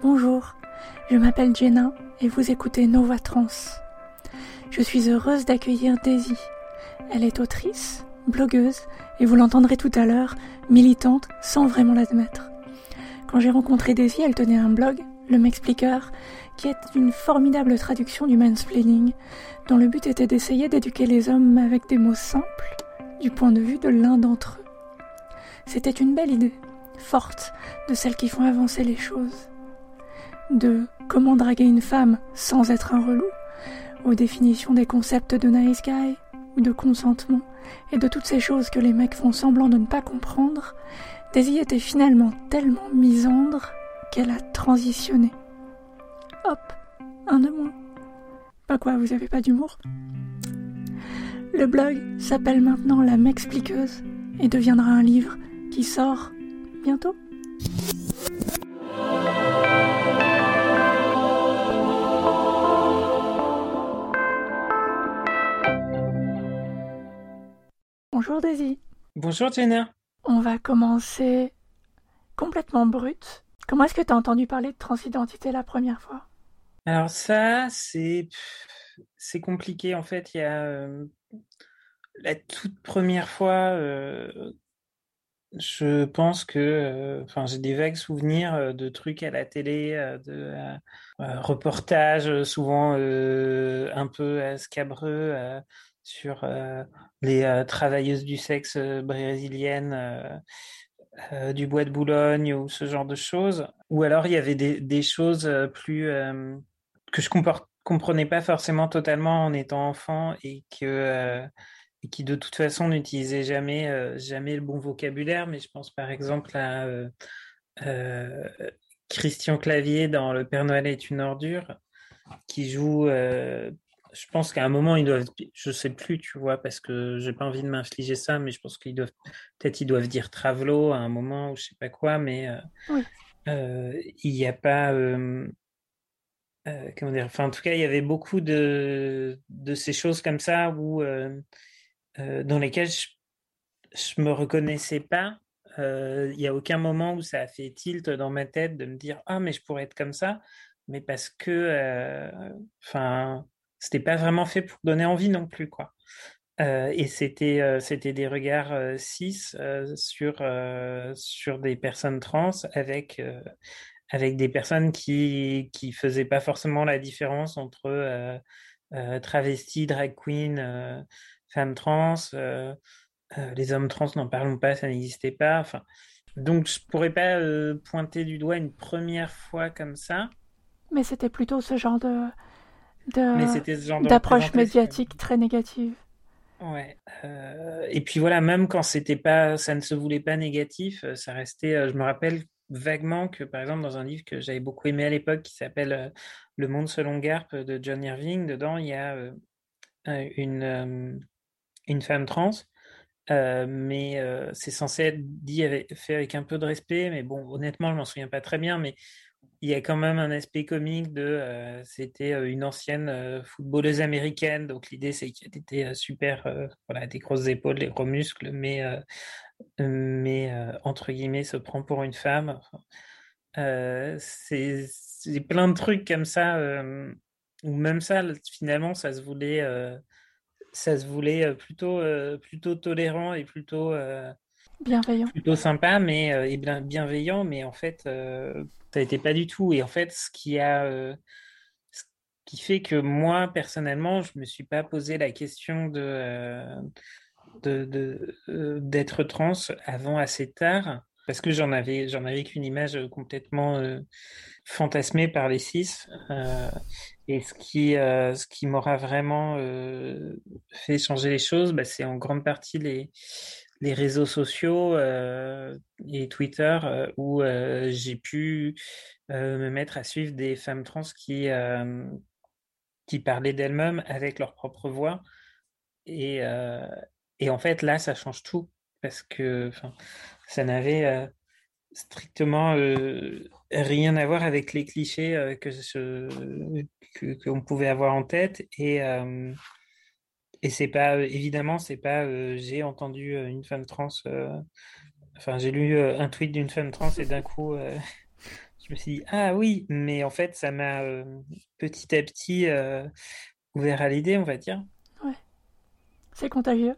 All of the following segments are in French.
Bonjour, je m'appelle Jenna et vous écoutez Nova Trans. Je suis heureuse d'accueillir Daisy. Elle est autrice, blogueuse et vous l'entendrez tout à l'heure, militante sans vraiment l'admettre. Quand j'ai rencontré Daisy, elle tenait un blog, le M'expliqueur, qui est une formidable traduction du mansplaining, dont le but était d'essayer d'éduquer les hommes avec des mots simples, du point de vue de l'un d'entre eux. C'était une belle idée, forte, de celles qui font avancer les choses. De comment draguer une femme sans être un relou, aux définitions des concepts de nice guy, ou de consentement, et de toutes ces choses que les mecs font semblant de ne pas comprendre, Daisy était finalement tellement misandre qu'elle a transitionné. Hop, un de moins. Pas quoi, vous avez pas d'humour? Le blog s'appelle maintenant La M'expliqueuse et deviendra un livre qui sort bientôt. Bonjour Daisy. Bonjour Jenna. On va commencer complètement brut. Comment est-ce que tu as entendu parler de transidentité la première fois? Alors ça, c'est c'est compliqué en fait. Il y a euh, la toute première fois, euh, je pense que, euh, j'ai des vagues souvenirs de trucs à la télé, de reportages souvent un peu scabreux sur les travailleuses du sexe brésiliennes euh, du bois de Boulogne ou ce genre de choses. Ou alors il y avait des, choses euh, plus euh, que je comprenais pas forcément totalement en étant enfant et que qui de toute façon n'utilisaient jamais jamais le bon vocabulaire. Mais je pense par exemple à Christian Clavier dans Le Père Noël est une ordure, qui joue je pense qu'à un moment, ils doivent, je sais plus, tu vois, parce que j'ai pas envie de m'infliger ça, mais je pense qu'ils doivent, peut-être ils doivent dire Travelo à un moment ou je sais pas quoi, mais euh, euh, il n'y a pas, euh, comment dire, enfin, en tout cas, il y avait beaucoup de, de ces choses comme ça où, dans lesquelles je, je me reconnaissais pas. Il n'y a aucun moment où ça a fait tilt dans ma tête de me dire ah mais je pourrais être comme ça, mais parce que, enfin c'était pas vraiment fait pour donner envie non plus, quoi. Euh, et c'était euh, c'était des regards euh, cis sur sur des personnes trans avec avec des personnes qui qui faisaient pas forcément la différence entre travesti, drag queen, femmes trans, les hommes trans n'en parlons pas, ça n'existait pas. Enfin, donc je pourrais pas pointer du doigt une première fois comme ça. Mais c'était plutôt ce genre de d'approche médiatique très négative. Ouais. Euh, et puis voilà, même quand c'était pas, ça ne se voulait pas négatif, euh, ça restait. Euh, je me rappelle vaguement que, par exemple, dans un livre que j'avais beaucoup aimé à l'époque, qui s'appelle Le Monde selon Garp de John Irving, dedans il y a une une femme trans, mais c'est censé être dit avec, fait avec un peu de respect. Mais bon, honnêtement, je m'en souviens pas très bien, mais il y a quand même un aspect comique de euh, c'était euh, une ancienne euh, footballeuse américaine. Donc l'idée c'est qu'elle était super voilà des grosses épaules des gros muscles mais mais entre guillemets se prend pour une femme. C'est plein de trucs comme ça ou même ça finalement ça se voulait ça se voulait plutôt plutôt tolérant et plutôt bienveillant plutôt sympa mais et bienveillant mais en fait ça n'était pas du tout. Et en fait, ce qui a, euh, ce qui fait que moi personnellement, je me suis pas posé la question de euh, de, euh, d'être trans avant assez tard parce que j'en avais j'en avais qu'une image complètement fantasmée par les cis et ce qui ce qui m'aura vraiment fait changer les choses bah, c'est en grande partie les les réseaux sociaux euh, et Twitter euh, où euh, j'ai pu me mettre à suivre des femmes trans qui, qui parlaient d'elles-mêmes avec leur propre voix. Et, et, en fait, là, ça change tout parce que ça n'avait strictement rien à voir avec les clichés que qu'on pouvait avoir en tête. Et et c'est pas, évidemment, c'est pas, euh, j'ai entendu une femme trans, enfin, j'ai lu un tweet d'une femme trans et d'un coup, je me suis dit, ah oui, mais en fait, ça m'a petit à petit ouvert à l'idée, on va dire. Ouais. C'est contagieux.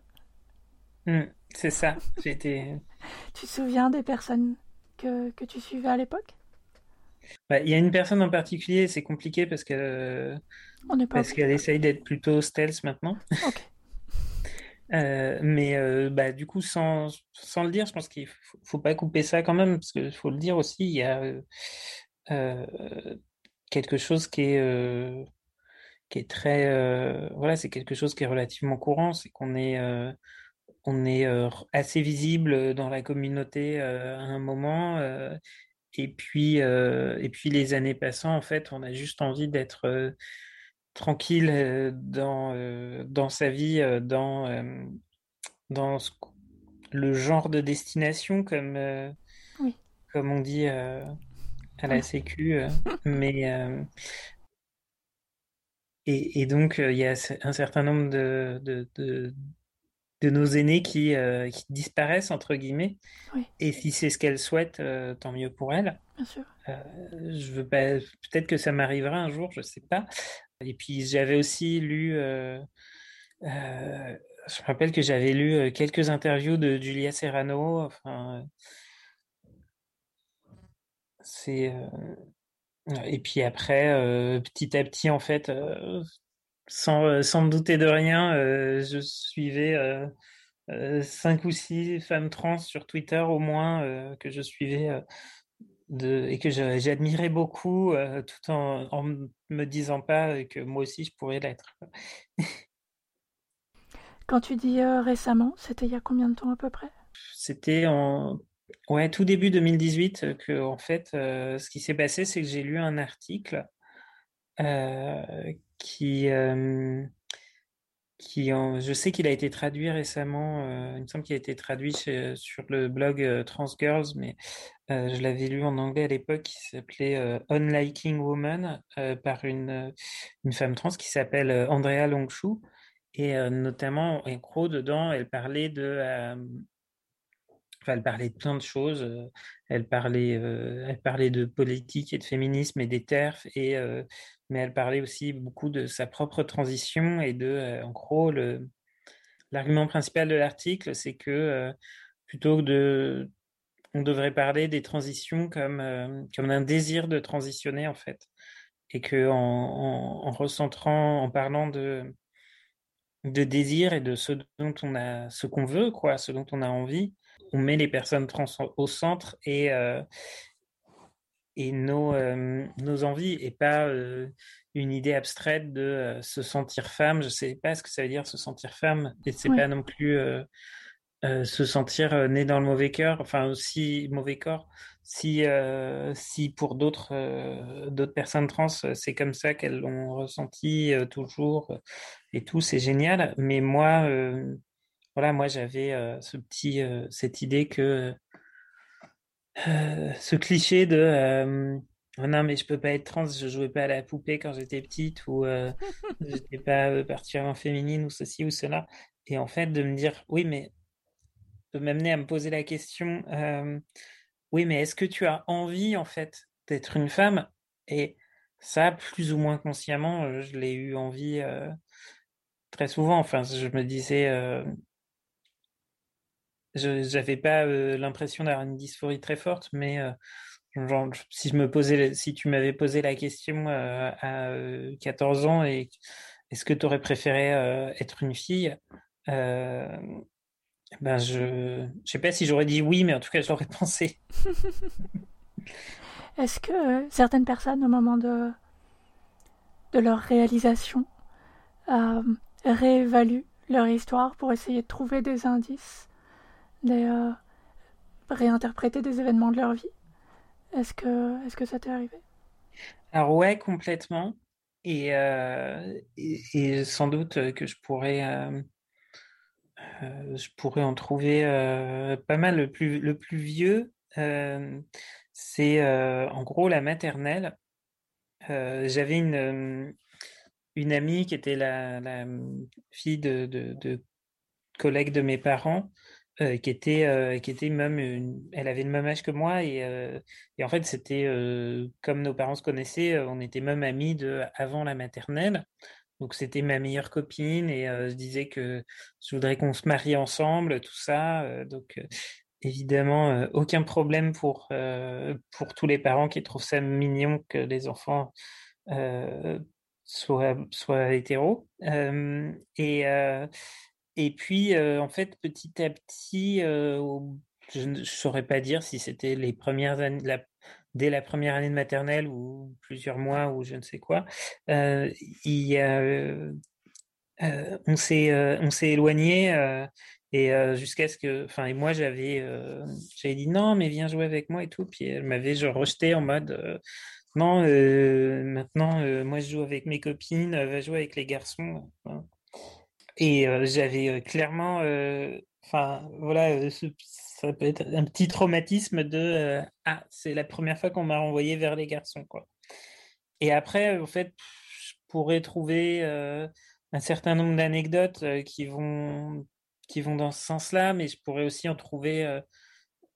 Mmh, c'est ça. J'étais. tu te souviens des personnes que, que tu suivais à l'époque? Bah, Il y a une personne en particulier, c'est compliqué parce parce qu'elle essaye d'être plutôt stealth maintenant. Ok. Euh, mais euh, bah, du coup, sans, sans le dire, je pense qu'il faut, faut pas couper ça quand même, parce qu'il faut le dire aussi, il y a euh, quelque chose qui est, qui est très... voilà, c'est quelque chose qui est relativement courant, c'est qu'on est, on est assez visible dans la communauté à un moment, et puis, et puis les années passant, en fait, on a juste envie d'être tranquille dans, dans sa vie, dans, dans le genre de destination, comme, comme on dit à la Sécu. mais, et, et, donc, il y a un certain nombre de, de, de, de nos aînés qui, qui, disparaissent, entre guillemets. Et si c'est ce qu'elles souhaitent, tant mieux pour elles. Bien sûr. je veux pas, peut-être que ça m'arrivera un jour, je sais pas. Et puis j'avais aussi lu, euh, euh, je me rappelle que j'avais lu euh, quelques interviews de Julia Serrano. C'est et puis après, petit à petit, en fait, sans, sans me douter de rien, je suivais cinq ou six femmes trans sur Twitter au moins que je suivais et que j'admirais beaucoup euh, tout en, en me disant pas que moi aussi je pourrais l'être. Quand tu dis euh, récemment, c'était il y a combien de temps à peu près? C'était en ouais tout début 2018 que en fait euh, ce qui s'est passé c'est que j'ai lu un article qui je sais qu'il a été traduit récemment, euh, il me semble qu'il a été traduit sur le blog euh, Transgirls, mais euh, je l'avais lu en anglais à l'époque, qui s'appelait Unliking Woman, par une, une femme trans qui s'appelle Andrea Longshu. Et notamment, en gros, dedans, elle parlait de Enfin, elle parlait de plein de choses. Elle parlait, elle parlait de politique et de féminisme et des TERF et mais elle parlait aussi beaucoup de sa propre transition et de, euh, en gros, l'argument principal de l'article, c'est que euh, plutôt que de, on devrait parler des transitions comme, euh, comme un désir de transitionner en fait, et que en, en, recentrant, en parlant de de désir et de ce dont on a, ce qu'on veut, quoi, ce dont on a envie, on met les personnes trans au centre et et nos, euh, nos envies et pas euh, une idée abstraite de euh, se sentir femme. Je sais pas ce que ça veut dire se sentir femme et c'est pas non plus se sentir né dans le mauvais cœur, enfin aussi mauvais corps. Si si pour d'autres d'autres personnes trans c'est comme ça qu'elles l'ont ressenti toujours et tout c'est génial. Mais moi voilà moi j'avais ce petit cette idée que euh, ce cliché de euh, oh non mais je peux pas être trans, je jouais pas à la poupée quand j'étais petite ou euh, j'étais pas particulièrement féminine ou ceci ou cela. Et en fait de me dire oui mais de m'amener à me poser la question oui mais est-ce que tu as envie en fait d'être une femme? Et ça plus ou moins consciemment je l'ai eu envie très souvent. Enfin je me disais je j'avais pas euh, l'impression d'avoir une dysphorie très forte, mais euh, genre, si je me posais, si tu m'avais posé la question euh, à 14 ans et est-ce que tu aurais préféré être une fille, ben je, je sais pas si j'aurais dit oui, mais en tout cas, je l'aurais pensé. Est-ce que certaines personnes, au moment de, de leur réalisation, réévaluent leur histoire pour essayer de trouver des indices? De euh, réinterpréter des événements de leur vie. Est-ce que, est-ce que ça t'est arrivé? Alors ouais, complètement. Et, euh, et, sans doute que je pourrais, euh, je pourrais en trouver pas mal. Le plus, le plus vieux, c'est en gros la maternelle. J'avais une, une amie qui était la, la fille de, de, de collègue de mes parents qui était qui était même elle avait le même âge que moi et, et en fait c'était comme nos parents se connaissaient on était même amis de avant la maternelle. Donc c'était ma meilleure copine et je disais que je voudrais qu'on se marie ensemble tout ça donc évidemment aucun problème pour pour tous les parents qui trouvent ça mignon que les enfants soient soient hétéros. Et et puis, en fait, petit à petit, je ne saurais pas dire si c'était les premières années, dès la première année de maternelle ou plusieurs mois ou je ne sais quoi, a, on s'est on s'est éloigné et jusqu'à ce que, enfin, et moi j'avais j'avais dit non mais viens jouer avec moi et tout, puis elle m'avait rejeté en mode non maintenant moi je joue avec mes copines, va jouer avec les garçons. Et j'avais clairement, enfin voilà, ça peut être un petit traumatisme de ah c'est la première fois qu'on m'a renvoyé vers les garçons quoi. Et après en fait je pourrais trouver un certain nombre d'anecdotes qui vont qui vont dans ce sens-là, mais je pourrais aussi en trouver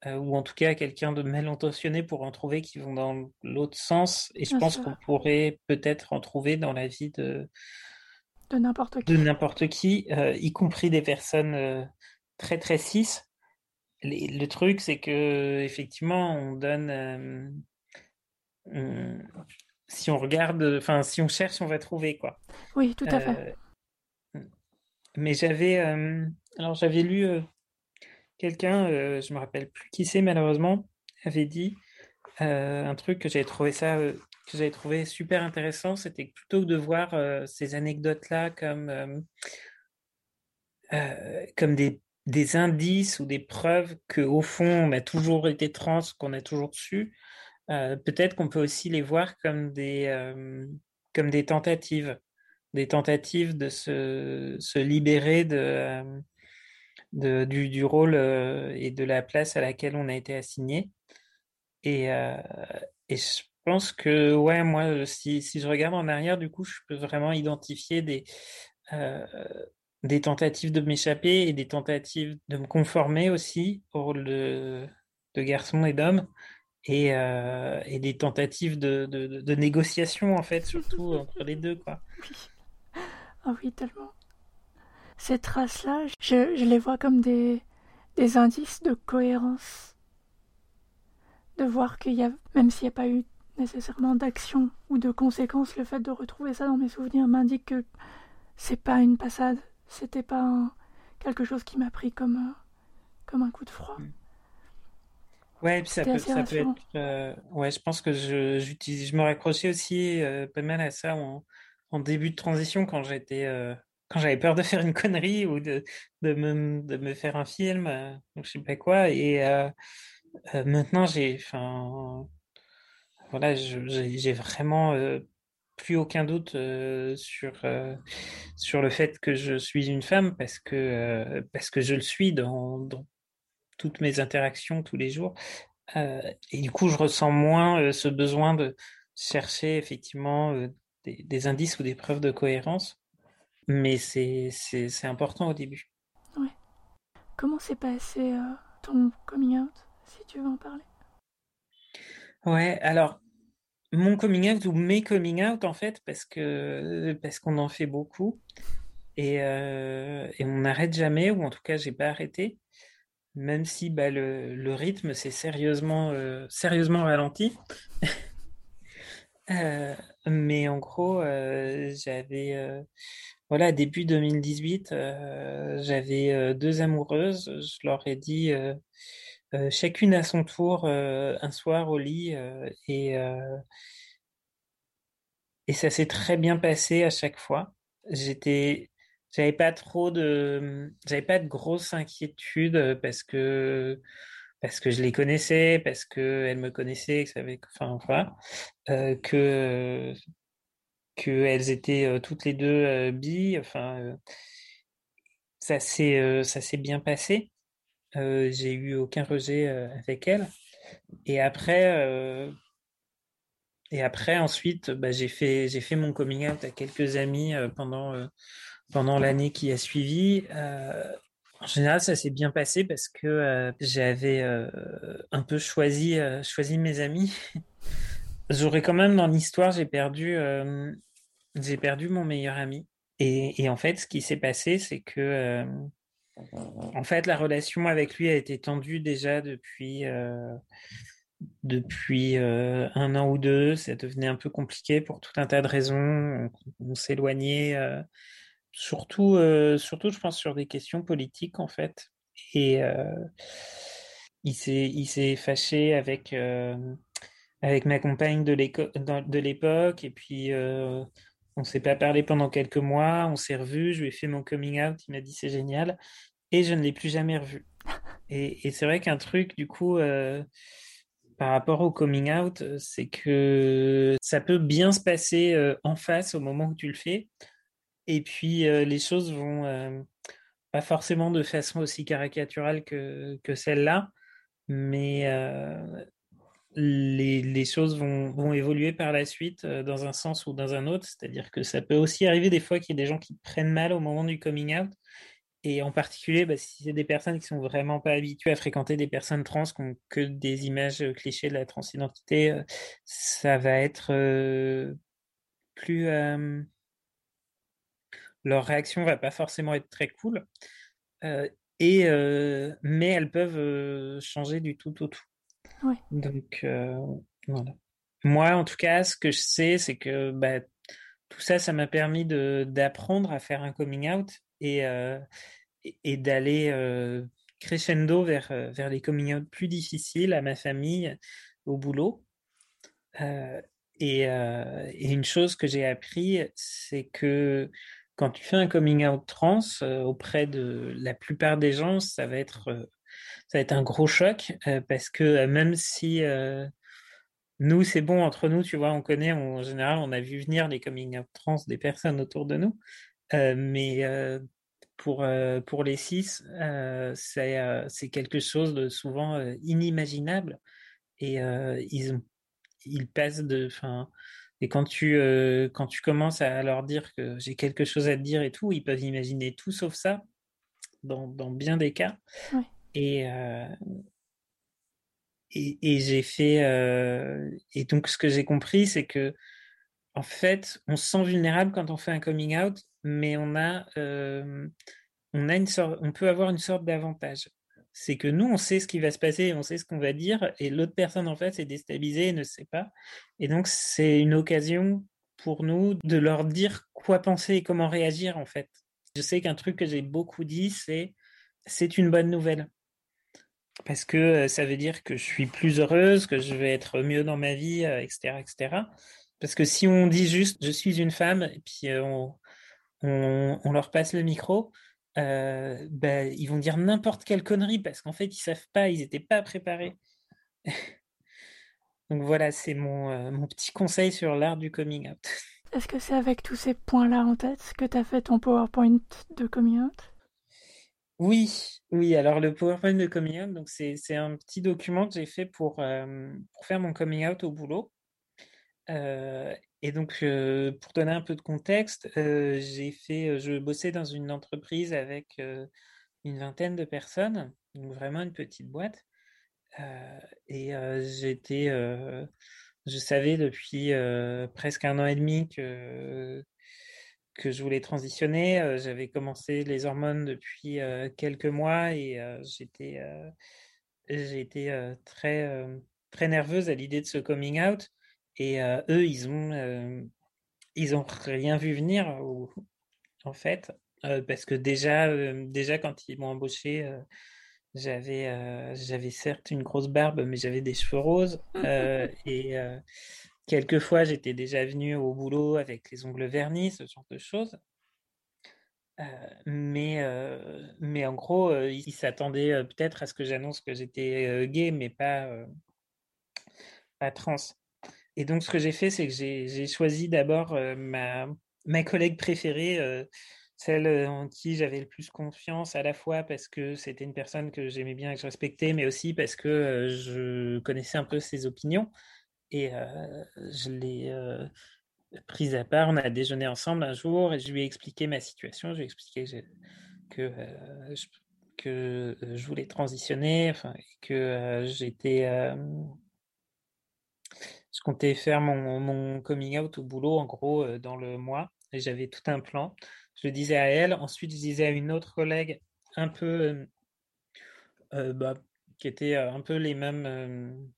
ou en tout cas quelqu'un de mal intentionné pour en trouver qui vont dans l'autre sens. Et je pense qu'on pourrait peut-être en trouver dans la vie de de n'importe qui. De n'importe qui, euh, y compris des personnes euh, très très cis. le truc, c'est que effectivement, on donne. Euh, si on regarde, enfin, si on cherche, on va trouver quoi. Oui, tout à fait. Mais j'avais, alors j'avais lu quelqu'un, je me rappelle plus qui c'est malheureusement, avait dit un truc que j'avais trouvé ça que j'avais trouvé super intéressant, c'était plutôt que de voir euh, ces anecdotes-là comme, euh, euh, comme des, des, indices ou des preuves qu'au fond, on a toujours été trans, qu'on a toujours su, peut-être qu'on peut aussi les voir comme des, comme des tentatives, des tentatives de se, se libérer de, de du, du, rôle et de la place à laquelle on a été assigné. Et, et je pense que, ouais, moi, si, si je regarde en arrière, du coup, je peux vraiment identifier des, euh, des tentatives de m'échapper et des tentatives de me conformer aussi au rôle de, de garçon et d'homme et, euh, et des tentatives de, de, de, négociation, en fait, surtout entre les deux, quoi. Oui. Ah oui, tellement. Ces traces-là, je, je les vois comme des, des indices de cohérence. De voir qu'il y a, même s'il n'y a pas eu nécessairement d'action ou de conséquence. Le fait de retrouver ça dans mes souvenirs m'indique que c'est pas une passade, c'était pas quelque chose qui m'a pris comme, euh, comme un coup de froid. Ouais, puis ça peut, ça peut être. Euh, ouais, je pense que je, je me raccrochais aussi euh, pas mal à ça en, en, début de transition quand j'étais. quand j'avais peur de faire une connerie ou de, de, me, de me faire un film, donc je sais pas quoi. Et maintenant, j'ai. Enfin, voilà, j'ai vraiment euh, plus aucun doute euh, sur, euh, sur le fait que je suis une femme parce que, parce que je le suis dans, dans toutes mes interactions tous les jours. et du coup, je ressens moins ce besoin de chercher effectivement des, des, indices ou des preuves de cohérence. Mais c'est important au début. Ouais. Comment s'est passé ton coming out, si tu veux en parler? Ouais, alors mon coming out ou mes coming out en fait parce que parce qu'on en fait beaucoup. Et, euh, on n'arrête jamais ou en tout cas j'ai pas arrêté. Même si bah, le, le rythme s'est sérieusement euh, sérieusement ralenti. Euh, mais en gros j'avais voilà début 2018 euh, j'avais deux amoureuses. Je leur ai dit euh, chacune à son tour euh, un soir au lit euh, et et ça s'est très bien passé à chaque fois. J'étais j'avais pas trop de j'avais pas de grosses inquiétudes parce que parce que je les connaissais, parce que elles me connaissaient, que ça avait, enfin que que elles étaient toutes les deux euh, bi, enfin ça s'est ça s'est bien passé. Euh, j'ai eu aucun rejet euh, avec elle. Et après, euh, et après ensuite, bah, j'ai fait fait mon coming out à quelques amis pendant pendant l'année qui a suivi. En général, ça s'est bien passé parce que j'avais un peu choisi, choisi mes amis. J'aurais quand même dans l'histoire, j'ai perdu, j'ai perdu mon meilleur ami. Et, et, en fait, ce qui s'est passé, c'est que en fait, la relation avec lui a été tendue déjà depuis depuis un an ou deux. Ça devenait un peu compliqué pour tout un tas de raisons. On, s'éloignait surtout, euh, surtout, je pense, sur des questions politiques, en fait. Et euh, il s'est, fâché avec, euh, avec ma compagne de l'époque, et puis euh, on s'est pas parlé pendant quelques mois, on s'est revu, je lui ai fait mon coming out, il m'a dit c'est génial, et je ne l'ai plus jamais revu. Et, et c'est vrai qu'un truc, du coup, par rapport au coming out, c'est que ça peut bien se passer en face au moment où tu le fais, et puis, euh, les choses vont euh, pas forcément de façon aussi caricaturale que, que celle-là, mais euh, les, choses vont, évoluer par la suite dans un sens ou dans un autre. C'est-à-dire que ça peut aussi arriver des fois qu'il y ait des gens qui prennent mal au moment du coming out. Et en particulier, bah, si c'est des personnes qui sont vraiment pas habituées à fréquenter des personnes trans qui ont que des images clichés de la transidentité, ça va être plus leur réaction va pas forcément être très cool. Euh, et, euh, mais elles peuvent euh, changer du tout au tout. Donc, voilà. Moi, en tout cas, ce que je sais, c'est que bah, tout ça, ça m'a permis d'apprendre à faire un coming out et, et, d'aller crescendo vers, vers les coming out plus difficiles à ma famille, au boulot. Et, euh, et, une chose que j'ai appris, c'est que quand tu fais un coming out trans euh, auprès de la plupart des gens, ça va être euh, ça va être un gros choc euh, parce que même si nous c'est bon entre nous, tu vois, on connaît en général, on a vu venir les coming out trans des personnes autour de nous, mais pour pour les cis, c'est quelque chose de souvent inimaginable et ils ils passent de, enfin et quand tu, euh, quand tu commences à leur dire que j'ai quelque chose à te dire et tout, ils peuvent imaginer tout sauf ça, dans, dans bien des cas. Ouais. Et, euh, et, et j'ai fait. Euh, et donc, ce que j'ai compris, c'est que, en fait, on se sent vulnérable quand on fait un coming out, mais on a, euh, on a une sorte, on peut avoir une sorte d'avantage c'est que nous, on sait ce qui va se passer, on sait ce qu'on va dire, et l'autre personne, en fait, est déstabilisée et ne sait pas. Et donc, c'est une occasion pour nous de leur dire quoi penser et comment réagir, en fait. Je sais qu'un truc que j'ai beaucoup dit, c'est c'est une bonne nouvelle. Parce que euh, ça veut dire que je suis plus heureuse, que je vais être mieux dans ma vie, etc., euh, etc. Parce que si on dit juste je suis une femme, et puis euh, on, leur passe le micro, ben, ils vont dire n'importe quelle connerie parce qu'en fait, ils savent pas, ils n'étaient pas préparés. Donc voilà, c'est mon, mon petit conseil sur l'art du coming out. Est-ce que c'est avec tous ces points-là en tête que tu as fait ton PowerPoint de coming out? Oui, oui. Alors le PowerPoint de coming out, donc c'est, c'est un petit document que j'ai fait pour, euh, pour faire mon coming out au boulot. Euh, et donc, euh, pour donner un peu de contexte, j'ai fait, je bossais dans une entreprise avec une vingtaine de personnes, donc vraiment une petite boîte. et j'étais, je savais depuis presque un an et demi que que je voulais transitionner. J'avais commencé les hormones depuis quelques mois et j'étais j'étais très très nerveuse à l'idée de ce coming out et eux, ils ont, ils ont rien vu venir, ou, en fait, parce que déjà, déjà quand ils m'ont embauché, j'avais, j'avais certes une grosse barbe, mais j'avais des cheveux roses. et quelquefois, j'étais déjà venu au boulot avec les ongles vernis, ce genre de choses. Euh, mais, euh, mais en gros, euh, ils s'attendaient peut-être à ce que j'annonce que j'étais gay, mais pas, pas trans. Et donc, ce que j'ai fait, c'est que j'ai choisi d'abord ma, ma collègue préférée, celle en qui j'avais le plus confiance, à la fois parce que c'était une personne que j'aimais bien et que je respectais, mais aussi parce que je connaissais un peu ses opinions. Et je l'ai prise à part. On a déjeuné ensemble un jour et je lui ai expliqué ma situation. Je lui ai expliqué que, je, que je voulais transitionner, que j'étais je comptais faire mon, mon, coming out au boulot, en gros, dans le mois, et j'avais tout un plan. Je le disais à elle, ensuite je disais à une autre collègue, un peu, bah, qui était un peu les mêmes,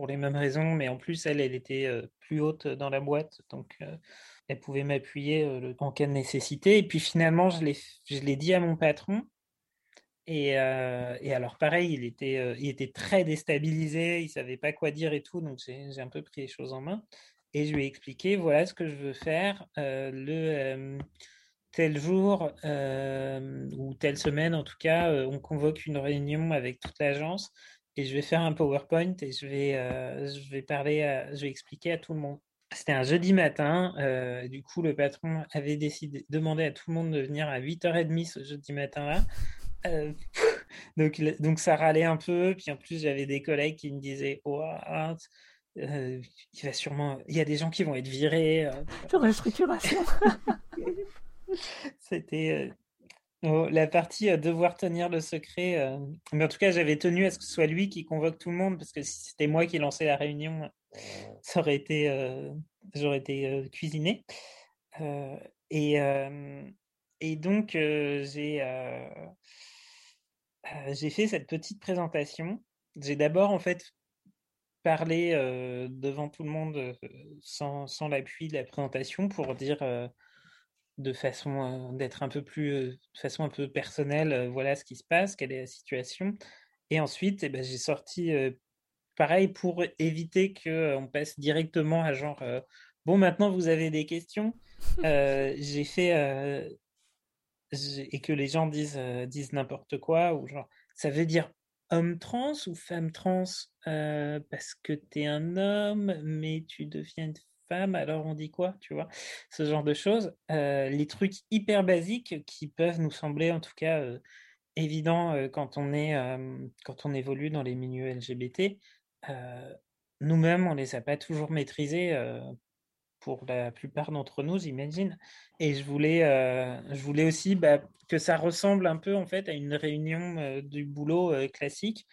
pour les mêmes raisons, mais en plus, elle, elle était plus haute dans la boîte, donc elle pouvait m'appuyer en cas de nécessité. Et puis finalement, je l'ai dit à mon patron, et, alors, pareil, il était, il était très déstabilisé, il savait pas quoi dire et tout, donc j'ai un peu pris les choses en main. Et je lui ai expliqué, voilà ce que je veux faire, le tel jour ou telle semaine, en tout cas, on convoque une réunion avec toute l'agence et je vais faire un PowerPoint et je vais, je vais parler, je vais expliquer à tout le monde. C'était un jeudi matin. du coup, le patron avait décidé, demandé à tout le monde de venir à 8h30 ce jeudi matin-là. Euh, donc, donc ça râlait un peu. Puis en plus, j'avais des collègues qui me disaient oh, il va sûrement, il y a des gens qui vont être virés. Euh. De restructuration. C'était oh, la partie devoir tenir le secret. Mais en tout cas, j'avais tenu à ce que ce soit lui qui convoque tout le monde parce que si c'était moi qui lançais la réunion, ça aurait été, j'aurais été cuisiné. et, donc, j'ai fait cette petite présentation. J'ai d'abord en fait parlé devant tout le monde sans l'appui de la présentation pour dire de façon d'être un peu plus de façon un peu personnelle voilà ce qui se passe quelle est la situation. Et ensuite eh ben, j'ai sorti pareil pour éviter que on passe directement à genre bon maintenant vous avez des questions j'ai fait et que les gens disent, euh, disent n'importe quoi, ou genre, ça veut dire homme trans ou femme trans euh, parce que tu es un homme, mais tu deviens une alors on dit quoi, tu vois Ce genre de choses. Euh, les trucs hyper basiques qui peuvent nous sembler, en tout cas, évidents quand, on est, quand on évolue dans les milieux LGBT. Nous-mêmes, on les a pas toujours maîtrisés pour la plupart d'entre nous, j'imagine. Et je voulais, euh, je voulais aussi bah, que ça ressemble un peu en fait à une réunion euh, du boulot euh, classique,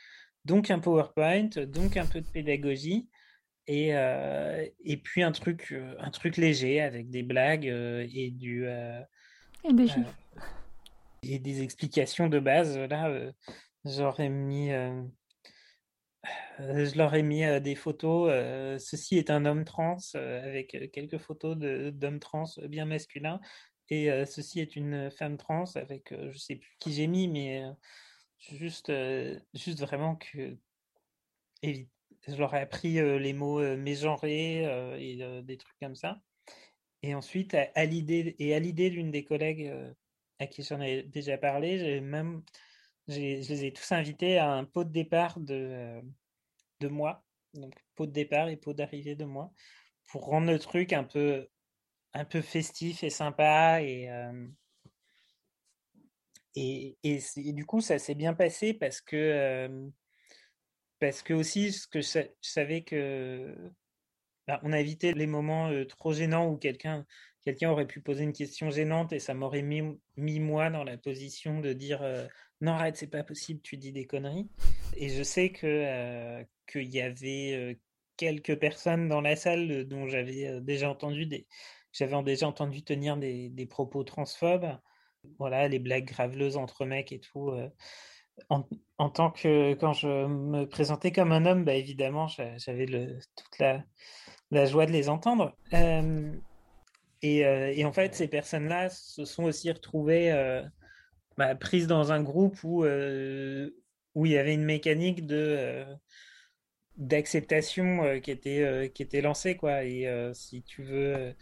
donc un PowerPoint, donc un peu de pédagogie. Et, et puis un truc, un truc léger avec des blagues et du et des chiffres et des explications de base. Là, j'aurais mis euh, je leur ai mis des photos. ceci est un homme trans avec quelques photos d'hommes trans bien masculins. Et ceci est une femme trans avec, je sais plus qui j'ai mis, mais juste, juste vraiment que. Je leur ai appris les mots mégenrés et des trucs comme ça. Et ensuite, à, l'idée et à l'idée d'une des collègues à qui j'en ai déjà parlé, j'ai même, je les ai tous invités à un pot de départ de de moi, donc pot de départ et pot d'arrivée de moi, pour rendre le truc un peu, un peu festif et sympa. Et, euh, et, et, du coup, ça s'est bien passé parce que, euh, parce que aussi, je, savais que bah, on a évité les moments trop gênants où quelqu'un quelqu'un aurait pu poser une question gênante et ça m'aurait mis, mis, moi dans la position de dire non arrête c'est pas possible tu dis des conneries et je sais que qu'il y avait quelques personnes dans la salle dont j'avais déjà entendu des j'avais déjà entendu tenir des, des, propos transphobes. Voilà les blagues graveleuses entre mecs et tout en, tant que quand je me présentais comme un homme bah évidemment j'avais toute la, joie de les entendre. Et, et, en fait ces personnes là se sont aussi retrouvées bah, prises dans un groupe où où il y avait une mécanique de d'acceptation euh, qui était euh, qui était lancée quoi. Et euh, si tu veux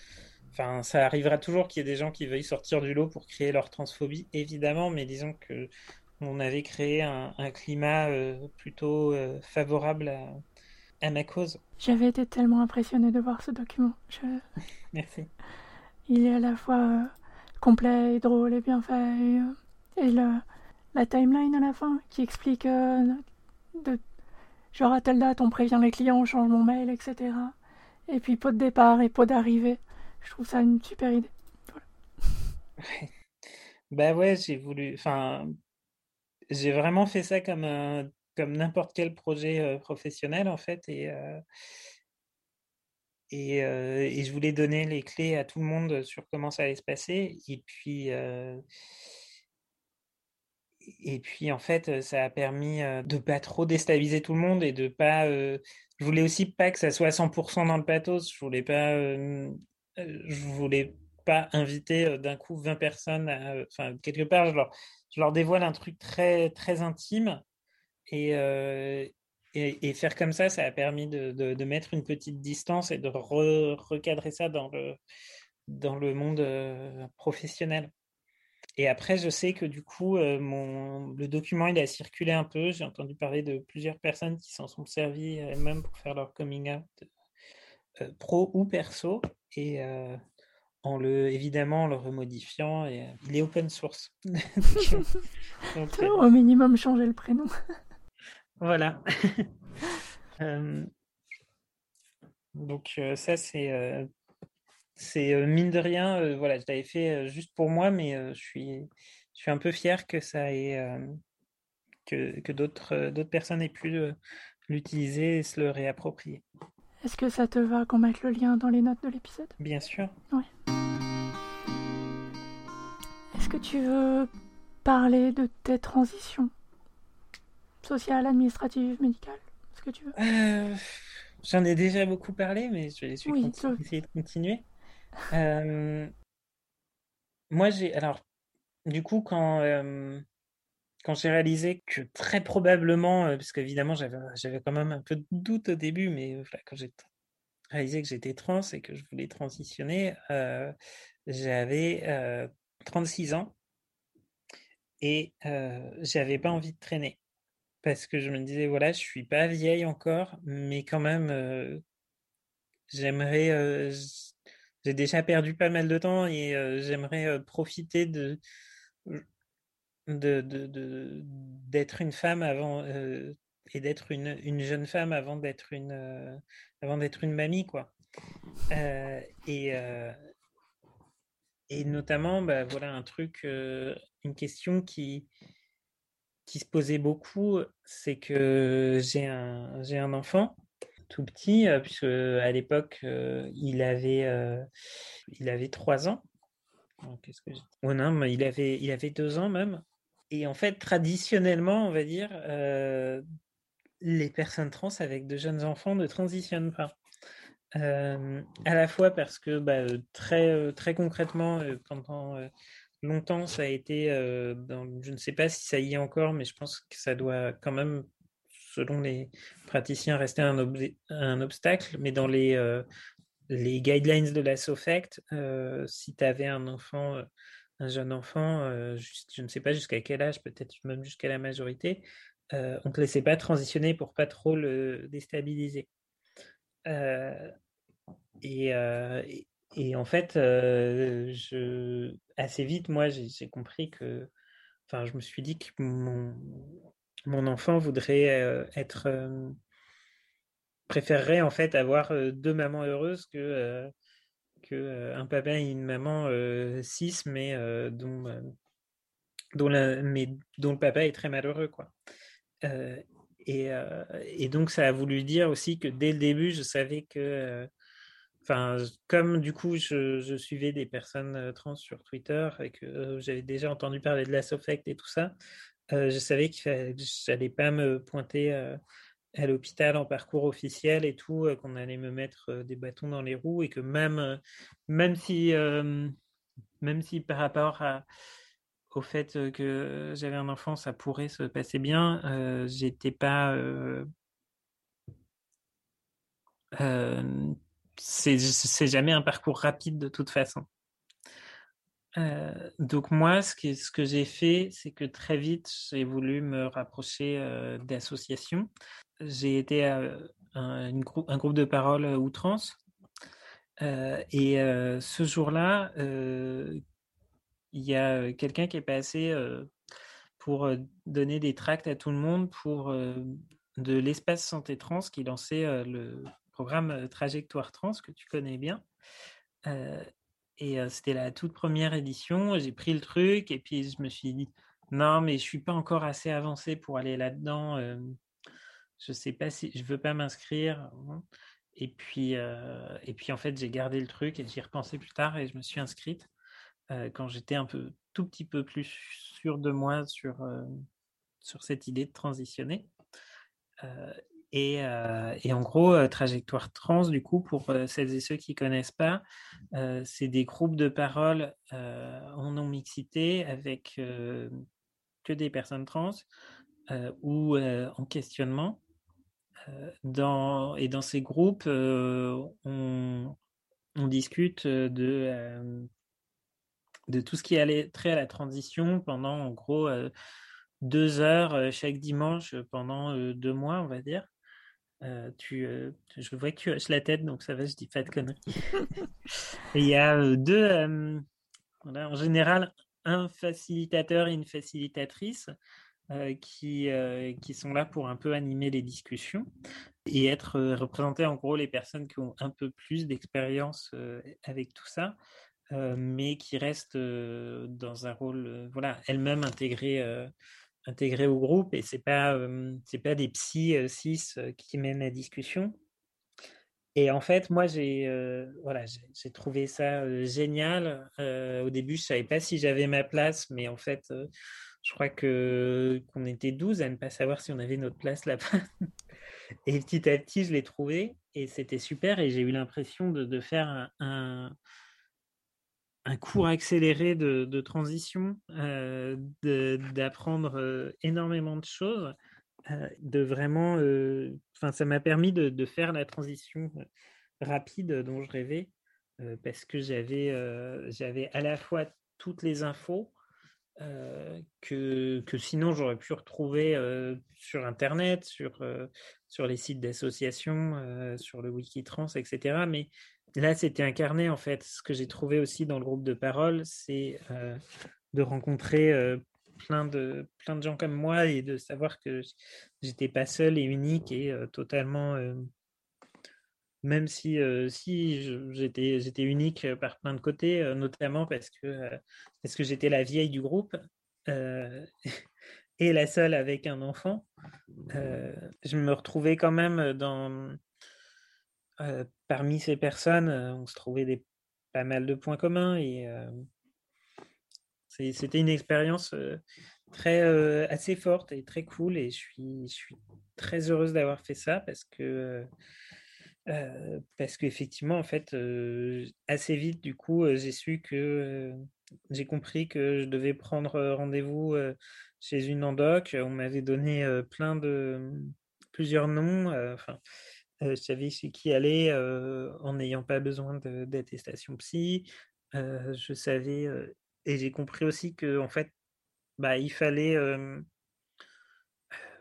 enfin ça arrivera toujours qu'il y ait des gens qui veuillent sortir du lot pour créer leur transphobie évidemment mais disons que on avait créé un, climat plutôt favorable à, à, ma cause. J'avais été tellement impressionnée de voir ce document. Merci. Il est à la fois complet et drôle et bien fait. Et, le, la timeline à la fin qui explique de genre à telle date on prévient les clients, on change mon mail, etc. Et puis pot de départ et pot d'arrivée. Je trouve ça une super idée. Bah ouais, j'ai voulu. Enfin, j'ai vraiment fait ça comme un, comme n'importe quel projet professionnel en fait et et, je voulais donner les clés à tout le monde sur comment ça allait se passer et puis et puis en fait ça a permis de pas trop déstabiliser tout le monde et de pas je voulais aussi pas que ça soit 100% dans le pathos je voulais pas je voulais pas inviter d'un coup 20 personnes enfin quelque part je leur, je leur dévoile un truc très très intime et, euh, et, faire comme ça, ça a permis de, de, mettre une petite distance et de re, recadrer ça dans le, dans le monde euh, professionnel. Et après, je sais que du coup, euh, mon, le document, il a circulé un peu. J'ai entendu parler de plusieurs personnes qui s'en sont servies elles-mêmes pour faire leur coming out, pro ou perso. Et en le, évidemment, en le remodifiant, et, il est open source. donc, Au minimum, changer le prénom. Voilà. euh, donc euh, ça c'est euh, c'est euh, mine de rien, voilà, je l'avais fait juste pour moi, mais je suis je suis un peu fier que ça ait que, que d'autres d'autres personnes aient pu l'utiliser et se le réapproprier. Est-ce que ça te va qu'on mette le lien dans les notes de l'épisode? Bien sûr. Est-ce que tu veux parler de tes transitions Sociale, administrative, médicale Ce que tu veux? Euh, J'en ai déjà beaucoup parlé, mais je vais oui, essayer de continuer. Euh, moi, j'ai. Alors, du coup, quand. Euh, quand j'ai réalisé que très probablement, parce qu'évidemment j'avais, j'avais quand même un peu de doute au début, mais voilà, quand j'ai réalisé que j'étais trans et que je voulais transitionner, j'avais 36 ans et j'avais pas envie de traîner. Parce que je me disais, voilà, je suis pas vieille encore, mais quand même, euh, j'aimerais, euh, j'ai déjà perdu pas mal de temps et euh, j'aimerais euh, profiter de, de, d'être une femme avant euh, et d'être une, une jeune femme avant d'être une, euh, avant d'être une mamie, quoi. et, et notamment, bah, voilà, un truc, une question qui, qui se posait beaucoup, c'est que j'ai un, j'ai un enfant tout petit, euh, puisque à l'époque, euh, il avait, euh, il avait trois ans. Qu'est-ce que oh non, il avait, il avait deux ans même. Et en fait, traditionnellement, on va dire, les personnes trans avec de jeunes enfants ne transitionnent pas. À la fois parce que bah, très, très concrètement, pendant longtemps, ça a été, je ne sais pas si ça y est encore, mais je pense que ça doit quand même, selon les praticiens, rester un, ob un obstacle. Mais dans les, les guidelines de la SOFECT, euh, si tu avais un enfant, un jeune enfant, je ne sais pas jusqu'à quel âge, peut-être même jusqu'à la majorité, on ne te laissait pas transitionner pour pas trop le déstabiliser. Et, en fait, assez vite, moi, j'ai compris que, enfin, je me suis dit que mon, mon enfant voudrait être, préférerait en fait avoir deux mamans heureuses que, euh, un papa et une maman cis, mais dont, dont, dont le papa est très malheureux, quoi. et, donc, ça a voulu dire aussi que dès le début, je savais que Enfin, comme du coup, je, suivais des personnes euh, trans sur Twitter et que euh, j'avais déjà entendu parler de la Sofect et tout ça, euh, je savais que j'allais pas me pointer euh, à l'hôpital en parcours officiel et tout, euh, qu'on allait me mettre euh, des bâtons dans les roues et que même, même si, même si par rapport au fait que j'avais un enfant, ça pourrait se passer bien, j'étais pas c'est jamais un parcours rapide de toute façon. Euh, donc moi, ce que, ce que j'ai fait, c'est que très vite, j'ai voulu me rapprocher euh, d'associations. J'ai été à un, groupe de parole outrance. Et ce jour-là, il y a quelqu'un qui est passé pour donner des tracts à tout le monde pour de l'espace santé trans qui lançait le programme Trajectoire Trans que tu connais bien. Et c'était la toute première édition. J'ai pris le truc et puis je me suis dit, Non, mais je suis pas encore assez avancé pour aller là-dedans. Je sais pas si je veux pas m'inscrire. Hein. Et puis, et puis en fait, j'ai gardé le truc et j'y repensé plus tard et je me suis inscrite quand j'étais un peu tout petit peu plus sûr de moi sur, sur cette idée de transitionner. Et, et, en gros, Trajectoire Trans, du coup, pour celles et ceux qui connaissent pas, c'est des groupes de parole en non-mixité avec que des personnes trans ou en questionnement. Dans, et dans ces groupes, on, on, discute de, de tout ce qui allait trait à la transition pendant en gros deux heures chaque dimanche pendant deux mois, on va dire. Euh, tu, euh, je vois que tu hoches la tête, donc ça va, je dis pas de conneries. il y a euh, deux, en général, un facilitateur et une facilitatrice qui, qui sont là pour un peu animer les discussions et être représentés en gros les personnes qui ont un peu plus d'expérience avec tout ça. mais qui restent dans un rôle, voilà, elles-mêmes intégrées intégrés au groupe et c'est pas c'est pas des psys cis qui mènent la discussion. Et en fait, moi, j'ai voilà, trouvé ça génial. au début, je savais pas si j'avais ma place, mais en fait, je crois que qu'on était 12 à ne pas savoir si on avait notre place là-bas. et petit à petit, je l'ai trouvé et c'était super. Et j'ai eu l'impression de, de, faire un, un cours accéléré de, transition, euh, d'apprendre euh, énormément de choses, euh, de vraiment, enfin, ça m'a permis de, faire la transition rapide dont je rêvais, parce que j'avais, j'avais à la fois toutes les infos que, que sinon j'aurais pu retrouver sur Internet, sur, sur les sites d'associations, sur le Wikitrans, etc. Mais là, c'était incarné en fait. Ce que j'ai trouvé aussi dans le groupe de parole, c'est euh, de rencontrer euh, plein, de, plein de gens comme moi et de savoir que j'étais pas seul et unique et euh, totalement. Même si, si j'étais, unique par plein de côtés, notamment parce que, j'étais la vieille du groupe et la seule avec un enfant, je me retrouvais quand même dans, parmi ces personnes, on se trouvait pas mal de points communs et c'était une expérience très assez forte et très cool et je suis très heureuse d'avoir fait ça parce que parce qu'effectivement en fait assez vite du coup j'ai su que j'ai compris que je devais prendre rendez-vous chez une endoc on m'avait donné plein de plusieurs noms enfin je savais chez qui aller en n'ayant pas besoin d'attestation psy. je savais et j'ai compris aussi que en fait, bah, il fallait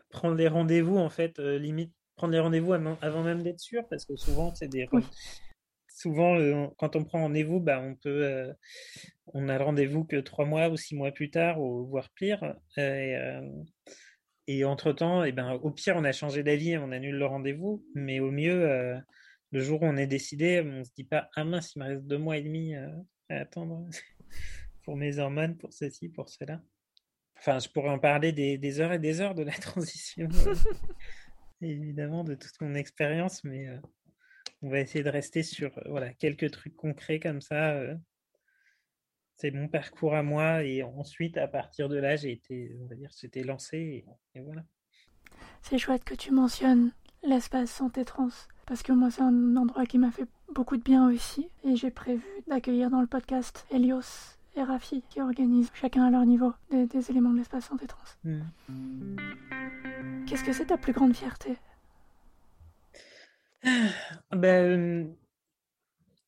prendre les rendez-vous en fait, limite prendre les rendez-vous avant même d'être sûr, parce que souvent c'est des souvent quand on prend rendez-vous, bah, on peut on a le rendez-vous que trois mois ou six mois plus tard, ou voire pire. Et, et entre-temps, eh ben, au pire, on a changé d'avis et on annule le rendez-vous. Mais au mieux, euh, le jour où on est décidé, on ne se dit pas Ah mince, il me reste deux mois et demi euh, à attendre pour mes hormones, pour ceci, pour cela. Enfin, je pourrais en parler des, heures et des heures de la transition, évidemment, de toute mon expérience, mais euh, on va essayer de rester sur voilà, quelques trucs concrets comme ça c'est mon parcours à moi et ensuite à partir de là j'ai été on va dire j'étais lancé et, voilà. C'est chouette que tu mentionnes l'espace santé trans parce que moi c'est un endroit qui m'a fait beaucoup de bien aussi et j'ai prévu d'accueillir dans le podcast Elios et Rafi qui organisent chacun à leur niveau des, éléments de l'espace santé trans mmh. qu'est-ce que c'est ta plus grande fierté? Ben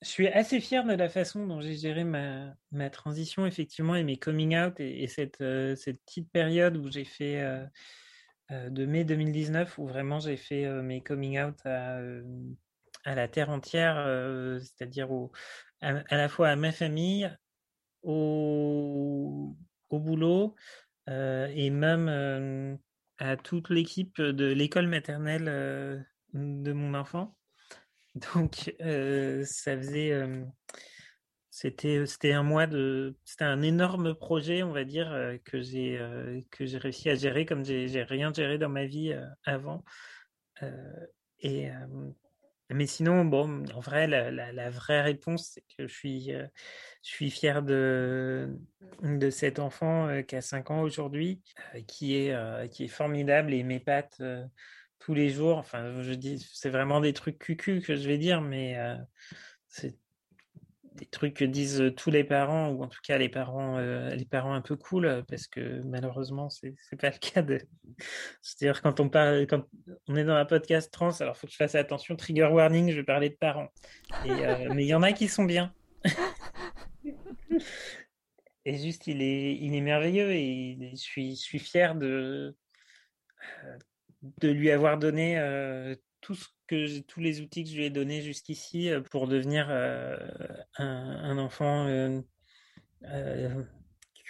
je suis assez fier de la façon dont j'ai géré ma, ma, transition, effectivement, et mes coming out, et, cette, euh, cette, petite période où j'ai fait euh, euh, de mai 2019, où vraiment j'ai fait mes coming out à, à, la terre entière, c'est-à-dire à, à, la fois à ma famille, au, au boulot, et même à toute l'équipe de l'école maternelle de mon enfant. Donc, ça faisait. c'était c'était un mois de c'était un énorme projet on va dire que j'ai que j'ai réussi à gérer comme j'ai j'ai rien géré dans ma vie avant et mais sinon, bon, en vrai, la, la, la vraie réponse, c'est que je suis, euh, je suis fier de, de cet enfant euh, qui a 5 ans aujourd'hui, euh, qui, est, qui est formidable et m'épate tous les jours. Enfin, je dis, c'est vraiment des trucs cucu que je vais dire, mais c'est des trucs que disent tous les parents, ou en tout cas les parents, euh, les parents un peu cool, parce que malheureusement, c'est n'est pas le cas de. C'est-à-dire, quand on parle, quand on est dans un podcast trans, alors il faut que je fasse attention, trigger warning, je vais parler de parents. mais il y en a qui sont bien. et juste, il est, il est merveilleux et je suis, je suis fier de, de lui avoir donné tout ce que tous les outils que je lui ai donnés jusqu'ici euh, pour devenir euh, un, enfant euh,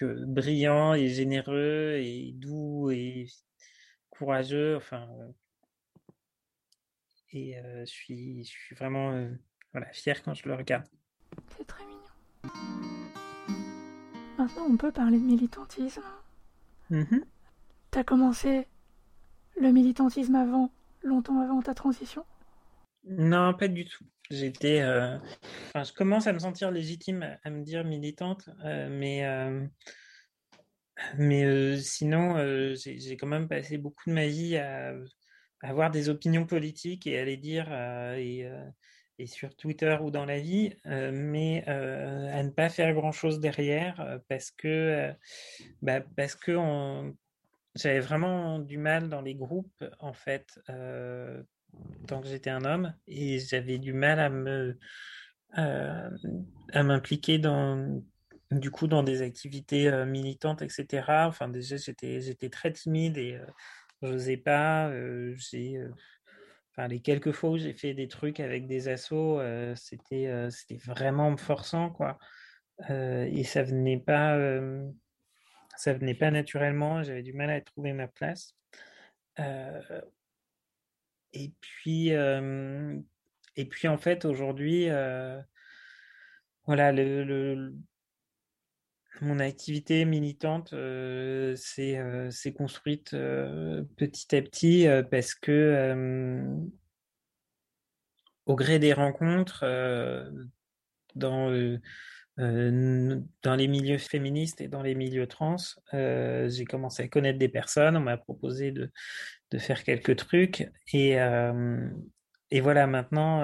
brillant et généreux et doux et courageux. Enfin, et je suis, je suis vraiment voilà, fier quand je le regarde. C'est très mignon. Maintenant, on peut parler de militantisme. Mm-hmm. Tu as commencé le militantisme avant longtemps avant ta transition? Non, pas du tout. J'étais, euh, enfin, je commence à me sentir légitime à me dire militante, euh, mais euh, mais sinon, j'ai quand même passé beaucoup de ma vie à, avoir des opinions politiques et à les dire et, et, sur Twitter ou dans la vie, mais à ne pas faire grand chose derrière parce que bah, parce que on, j'avais vraiment du mal dans les groupes, en fait, euh, tant que j'étais un homme, et j'avais du mal à me euh, à m'impliquer dans du coup dans des activités euh, militantes, etc. Enfin, déjà, j'étais j'étais très timide et je n'osais pas. Enfin, les quelques fois où j'ai fait des trucs avec des assos, c'était c'était vraiment forçant, quoi. et ça venait pas ça venait pas naturellement, j'avais du mal à trouver ma place. Euh, et puis, et puis en fait aujourd'hui, voilà, mon activité militante s'est construite petit à petit parce que au gré des rencontres dans euh, dans les milieux féministes et dans les milieux trans, euh, j'ai commencé à connaître des personnes. On m'a proposé de, de, faire quelques trucs. Et, euh, et voilà, maintenant,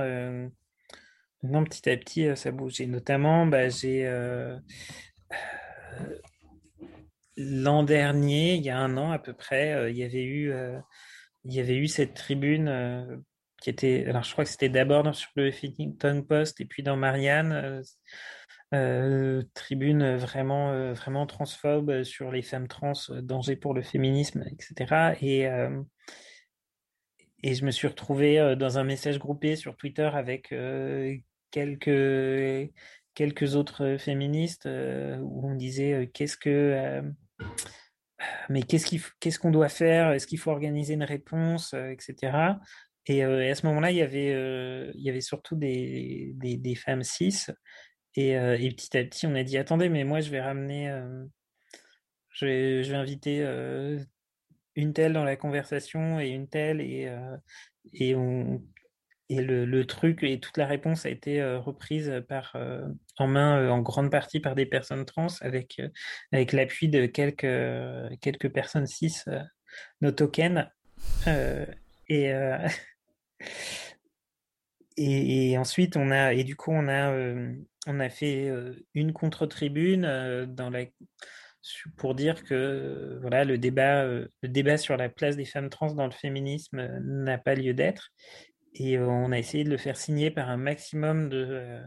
maintenant, petit à petit, ça bouge. Et notamment, bah, j'ai. L'an dernier, il y a un an à peu près, il y avait eu, il y avait eu cette tribune qui était, alors je crois que c'était d'abord sur le Huffington Post et puis dans Marianne, euh, tribune vraiment, euh, vraiment transphobe sur les femmes trans, euh, danger pour le féminisme, etc. Et, et je me suis retrouvé dans un message groupé sur Twitter avec quelques, quelques autres féministes où on disait qu'est-ce que mais qu'est-ce qu'est-ce qu'on doit faire? Est-ce qu'il faut organiser une réponse, etc. Et à ce moment-là, il y avait il y avait surtout des, des femmes cis et, petit à petit, on a dit attendez, mais moi je vais ramener, je, vais, inviter une telle dans la conversation et une telle, et, et le, le, truc et toute la réponse a été reprise par, en main en grande partie par des personnes trans avec, avec l'appui de quelques, quelques personnes cis, nos tokens. et. Et, ensuite, on a, et du coup, on a, euh, on a fait euh, une contre-tribune euh, dans la, pour dire que voilà, le débat, le débat sur la place des femmes trans dans le féminisme n'a pas lieu d'être. Et on a essayé de le faire signer par un maximum de,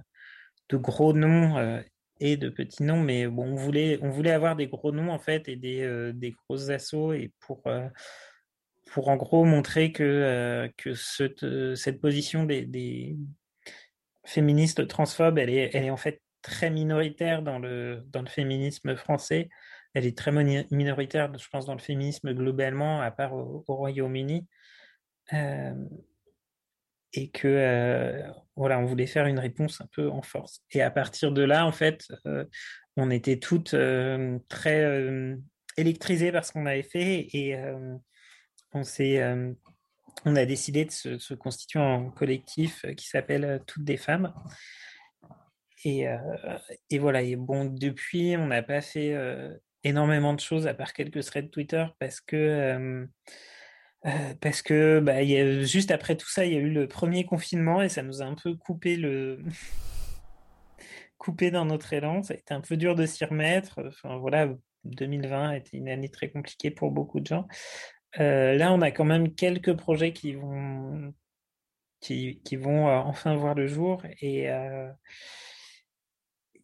de gros noms et de petits noms, mais bon, on voulait, on voulait avoir des gros noms en fait et des, des grosses assauts et pour pour en gros montrer que, euh, que cette, euh, cette position des, féministes transphobes, elle est, elle est en fait très minoritaire dans le, dans le féminisme français. Elle est très minoritaire, je pense, dans le féminisme globalement, à part au, Royaume-Uni. Euh, et que voilà, on voulait faire une réponse un peu en force. Et à partir de là, en fait, on était toutes très électrisées par ce qu'on avait fait et on s'est on a décidé de se, constituer en collectif qui s'appelle Toutes des femmes. Et, voilà, bon, depuis, on n'a pas fait énormément de choses à part quelques threads Twitter parce que euh, parce que bah, juste après tout ça, il y a eu le premier confinement et ça nous a un peu coupé le coupé dans notre élan. Ça a été un peu dur de s'y remettre. Enfin voilà, 2020 a été une année très compliquée pour beaucoup de gens. Euh, là, on a quand même quelques projets qui vont qui, qui vont euh, enfin voir le jour et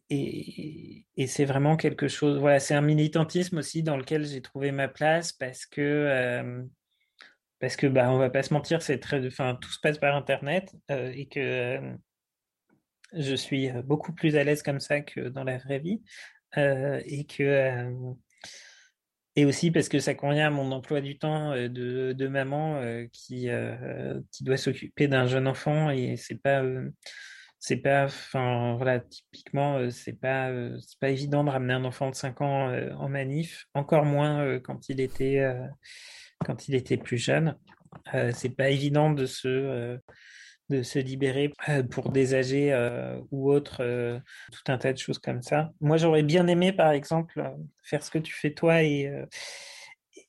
et, et c'est vraiment quelque chose. Voilà, c'est un militantisme aussi dans lequel j'ai trouvé ma place parce que parce que bah on va pas se mentir, c'est très, enfin tout se passe par internet euh, et que euh, je suis beaucoup plus à l'aise comme ça que dans la vraie vie euh, et que et aussi parce que ça convient à mon emploi du temps de, de maman qui qui doit s'occuper d'un jeune enfant et c'est pas c'est pas enfin voilà typiquement c'est pas c'est pas évident de ramener un enfant de 5 ans en manif encore moins quand il était quand il était plus jeune. Euh, c'est pas évident de se, euh, de se libérer euh, pour des âgés ou autres, tout un tas de choses comme ça. Moi, j'aurais bien aimé, par exemple, faire ce que tu fais toi et,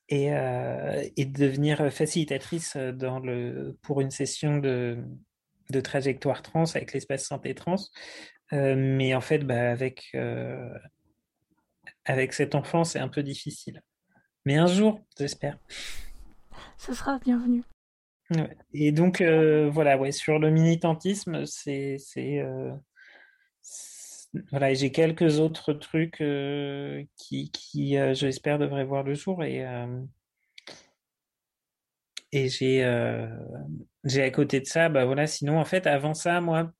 et, et devenir facilitatrice dans le, pour une session de, de trajectoire trans avec l'espace santé trans. mais en fait, bah, avec, avec cet enfant, c'est un peu difficile. Mais un jour, j'espère. Ce sera bienvenu. Et donc, euh, voilà, ouais, sur le militantisme, c'est. Euh, voilà, j'ai quelques autres trucs euh, qui, qui j'espère, devraient voir le jour. Et, et j'ai, j'ai à côté de ça, bah voilà, sinon, en fait, avant ça, moi,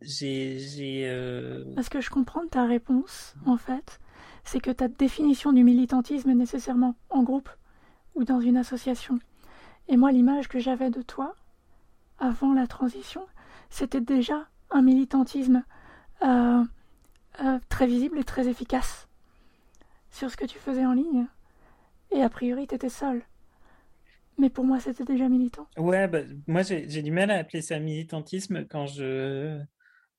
j'ai. j'ai Parce que je comprends ta réponse, en fait, c'est que ta définition du militantisme est nécessairement en groupe ou dans une association. Et moi, l'image que j'avais de toi, avant la transition, c'était déjà un militantisme euh, euh, très visible et très efficace sur ce que tu faisais en ligne. Et a priori, tu étais seul. Mais pour moi, c'était déjà militant. Ouais, bah, moi, j'ai du mal à appeler ça militantisme quand je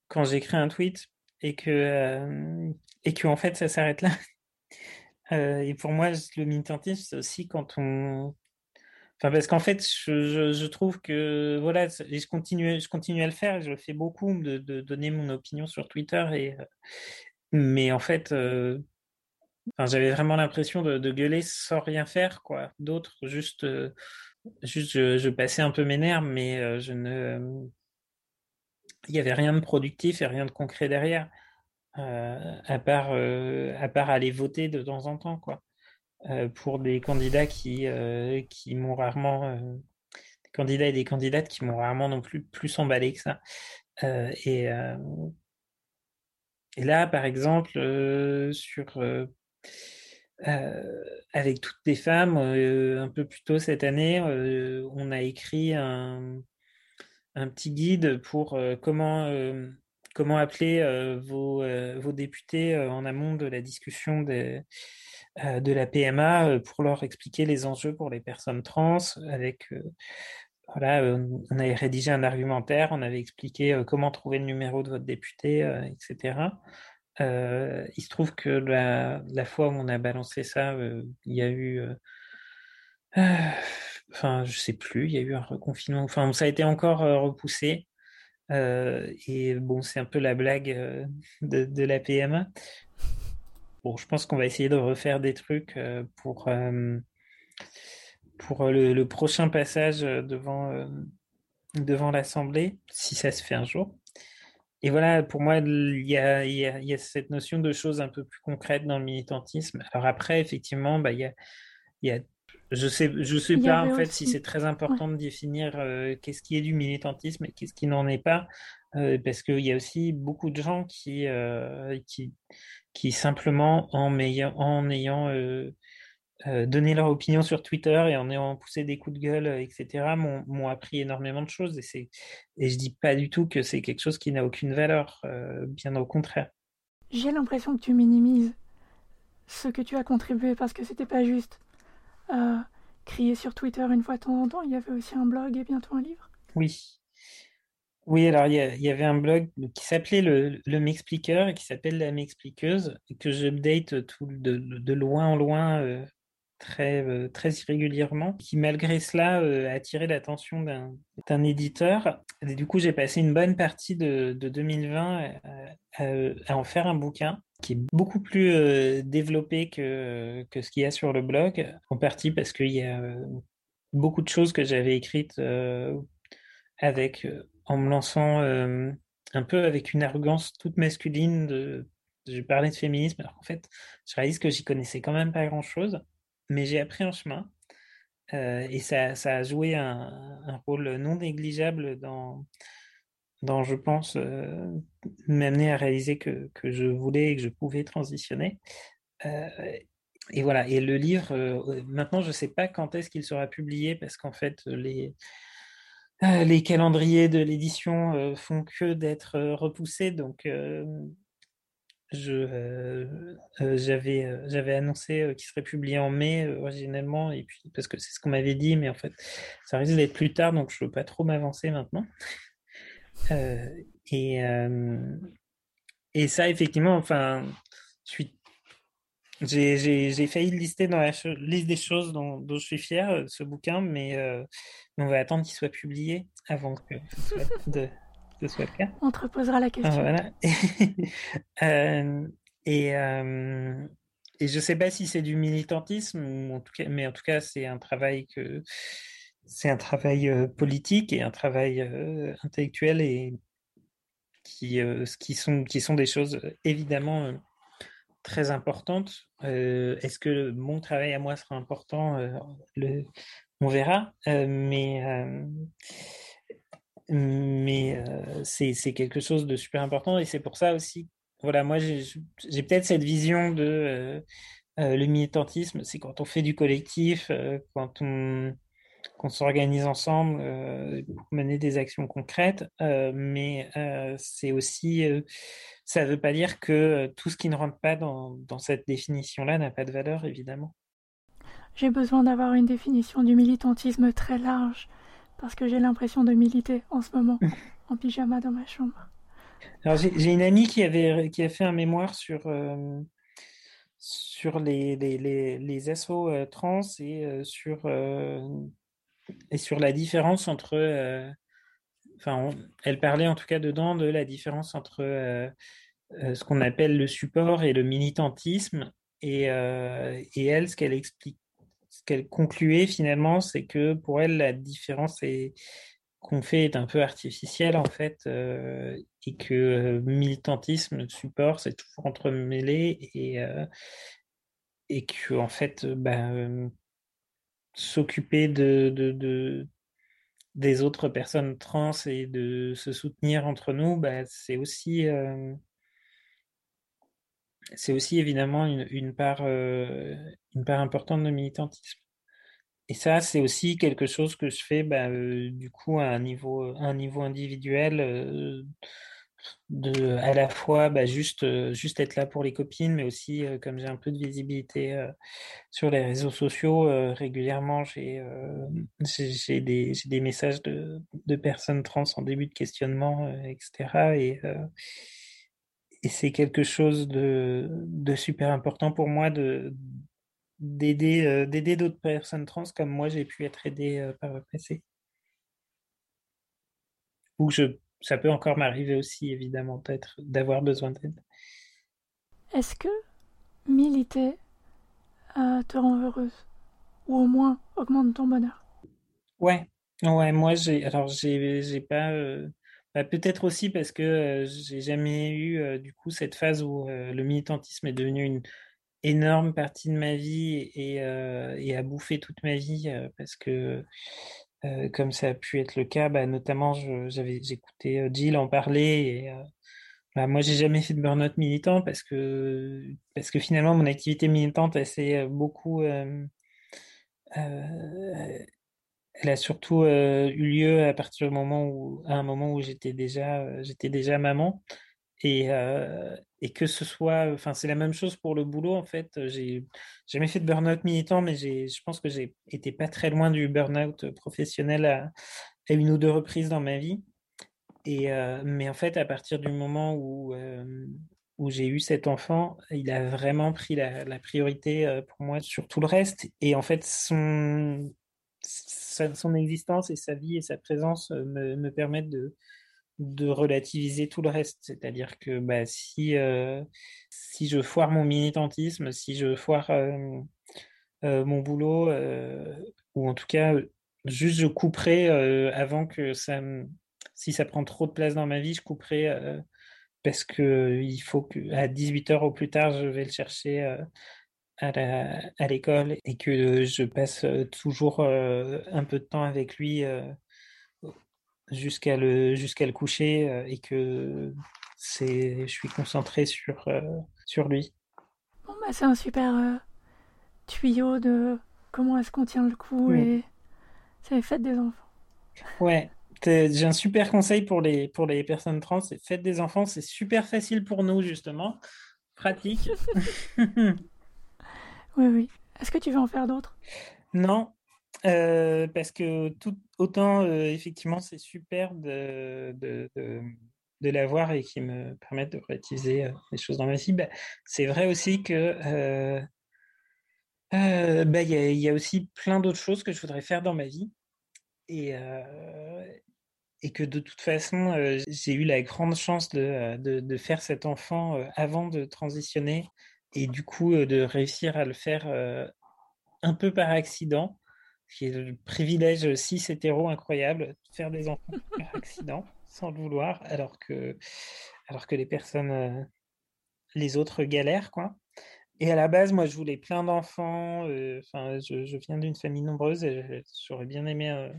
quand j'écris un tweet et que euh, et que en fait ça s'arrête là. Et pour moi, le militantisme, c'est aussi quand on. Enfin, parce qu'en fait, je, je, trouve que voilà, je continue, je à le faire. Je fais beaucoup de, donner mon opinion sur Twitter et mais en fait, euh, j'avais vraiment l'impression de, gueuler sans rien faire, quoi. D'autres, juste, euh, juste, je, passais un peu mes nerfs, mais je ne, il y avait rien de productif et rien de concret derrière. Euh, à part euh, à part aller voter de temps en temps quoi euh, pour des candidats qui qui m'ont rarement des candidats et des candidates qui m'ont rarement non plus plus emballé que ça. Et et là par exemple sur avec toutes les femmes, un peu plus tôt cette année, on a écrit un, un petit guide pour comment comment appeler euh, vos, euh, vos, députés euh, en amont de la discussion de la PMA pour leur expliquer les enjeux pour les personnes trans avec voilà, on avait rédigé un argumentaire, on avait expliqué comment trouver le numéro de votre député, etc. il se trouve que la, fois où on a balancé ça, il y a eu, enfin, je sais plus, il y a eu un reconfinement, enfin, ça a été encore repoussé. Euh, et bon, c'est un peu la blague euh, de, la PMA. Bon, je pense qu'on va essayer de refaire des trucs euh, pour, pour le, le, prochain passage devant, devant l'Assemblée, si ça se fait un jour. Et voilà, pour moi, il y a, il y a, il y a cette notion de choses un peu plus concrètes dans le militantisme. Alors après, effectivement, bah, il y a, il y a je sais, je sais pas en fait si c'est très important de définir euh, qu'est-ce qui est du militantisme et qu'est-ce qui n'en est pas, euh, parce qu'il y a aussi beaucoup de gens qui, euh, qui, qui simplement en ayant, en ayant donné leur opinion sur Twitter et en ayant poussé des coups de gueule, etc., m'ont appris énormément de choses. Et, c'est, et je dis pas du tout que c'est quelque chose qui n'a aucune valeur, bien au contraire. J'ai l'impression que tu minimises ce que tu as contribué parce que c'était pas juste crier sur Twitter une fois de temps en temps. Il y avait aussi un blog et bientôt un livre. Oui. Oui, alors il y, avait un blog qui s'appelait le, le M'expliqueur et qui s'appelle la M'expliqueuse, que j'update tout de, de, loin en loin euh, très, euh, très irrégulièrement, qui malgré cela euh, a attiré l'attention d'un éditeur. Et du coup, j'ai passé une bonne partie de, de 2020 à, à, en faire un bouquin qui est beaucoup plus développé que, que ce qu'il y a sur le blog, en partie parce qu'il y a beaucoup de choses que j'avais écrites avec en me lançant euh, un peu avec une arrogance toute masculine de je parlais de féminisme alors qu'en fait je réalise que j'y connaissais quand même pas grand chose mais j'ai appris en chemin euh, et ça, ça, a joué un, rôle non négligeable dans dans je pense euh, m'amener à réaliser que, que, je voulais et que je pouvais transitionner et voilà. Et le livre maintenant je sais pas quand est-ce qu'il sera publié parce qu'en fait les euh, les calendriers de l'édition euh, font que d'être euh, repoussés, donc je j'avais annoncé qu'il serait publié en mai originellement et puis parce que c'est ce qu'on m'avait dit mais en fait ça risque d'être plus tard donc je veux pas trop m'avancer maintenant. Et et ça effectivement enfin je suis j'ai failli le lister dans la liste des choses dont, je suis fier, ce bouquin, mais on va attendre qu'il soit publié avant que ce soit, de, soit le cas. On te reposera la question. voilà. euh, et, euh, et je ne sais pas si c'est du militantisme, en tout cas, mais en tout cas, c'est un travail que c'est un travail euh, politique et un travail euh, intellectuel et qui, euh, qui, sont, qui sont des choses évidemment très importantes. Est-ce que mon travail à moi sera important? Le, on verra. Euh, mais euh, mais euh, c'est quelque chose de super important et c'est pour ça aussi, voilà, moi j'ai peut-être cette vision de le militantisme, c'est quand on fait du collectif, quand on, s'organise ensemble pour mener des actions concrètes, mais c'est aussi, ça ne veut pas dire que tout ce qui ne rentre pas dans cette définition-là n'a pas de valeur, évidemment. J'ai besoin d'avoir une définition du militantisme très large, parce que j'ai l'impression de militer en ce moment, en pyjama dans ma chambre. Alors j'ai une amie qui, avait, qui a fait un mémoire sur, euh, sur les, les, les, euh, trans et, euh, sur, et sur la différence entre... enfin, elle parlait en tout cas dedans de la différence entre ce qu'on appelle le support et le militantisme. Et, elle, ce qu'elle explique ce qu'elle concluait finalement, c'est que pour elle, la différence qu'on fait est un peu artificielle en fait, euh, et que euh, militantisme, support, c'est toujours entremêlé et, euh, que en fait, bah, s'occuper de, de, des autres personnes trans et de se soutenir entre nous, bah, c'est aussi c'est aussi évidemment une, part, euh, une part importante de militantisme. Et ça, c'est aussi quelque chose que je fais bah, euh, du coup à un niveau, un niveau individuel, euh, de à la fois bah, juste, juste être là pour les copines, mais aussi comme j'ai un peu de visibilité sur les réseaux sociaux, régulièrement j'ai j'ai des, des messages de, de personnes trans en début de questionnement, etc. Et et c'est quelque chose de, de, super important pour moi de d'aider euh, d'aider d'autres personnes trans comme moi j'ai pu être aidé euh, par le passé ou je ça peut encore m'arriver aussi évidemment peut-être d'avoir besoin d'aide. Est-ce que militer euh, te rend heureuse? Ou au moins augmente ton bonheur? Ouais. Ouais moi j'ai alors j'ai pas bah, peut-être aussi parce que euh, j'ai jamais eu euh, du coup cette phase où euh, le militantisme est devenu une énorme partie de ma vie et, et a bouffé toute ma vie parce que comme ça a pu être le cas, bah, notamment j'avais j'écoutais Jill en parler et Bah, moi, j'ai jamais fait de burn-out militant parce que, parce que finalement, mon activité militante, elle beaucoup, euh, euh, elle a surtout euh, eu lieu à partir du moment où, à un moment où j'étais déjà, j'étais déjà maman. Et, que ce soit, enfin, c'est la même chose pour le boulot, en fait. J'ai jamais fait de burn-out militant, mais je pense que j'ai été pas très loin du burn-out professionnel à, une ou deux reprises dans ma vie. Et, mais en fait, à partir du moment où, où j'ai eu cet enfant, il a vraiment pris la, priorité pour moi sur tout le reste. Et en fait, son, existence et sa vie et sa présence me permettent de, de relativiser tout le reste. C'est-à-dire que bah, si, euh, si je foire mon militantisme, si je foire euh, euh, mon boulot, ou en tout cas, juste je couperai avant que ça si ça prend trop de place dans ma vie, je couperai parce que il faut que à 18h au plus tard, je vais le chercher à l'école et que je passe toujours un peu de temps avec lui jusqu'à le jusqu'à le coucher et que c'est je suis concentré sur sur lui. Bon bah c'est un super tuyau de comment est-ce qu'on tient le coup et c'est les fêtes des enfants. Ouais, j'ai un super conseil pour les, pour les personnes trans, c'est faites des enfants, c'est super facile pour nous justement, pratique. oui, oui. Est-ce que tu veux en faire d'autres? Non, euh, parce que tout autant euh, effectivement c'est super de, de, de, l'avoir et qui me permettent de relativiser euh, les choses dans ma vie. Bah, c'est vrai aussi que bah, il y, a, y, a aussi plein d'autres choses que je voudrais faire dans ma vie. Et, et que de toute façon, euh, j'ai eu la grande chance de, euh, de, de faire cet enfant euh, avant de transitionner et du coup de réussir à le faire un peu par accident, qui est le privilège cis hétéro incroyable, de faire des enfants par accident, sans le vouloir, alors que, alors que les personnes, les autres galèrent, quoi. Et à la base, moi, je voulais plein d'enfants. Enfin, je, je, viens d'une famille nombreuse et j'aurais bien aimé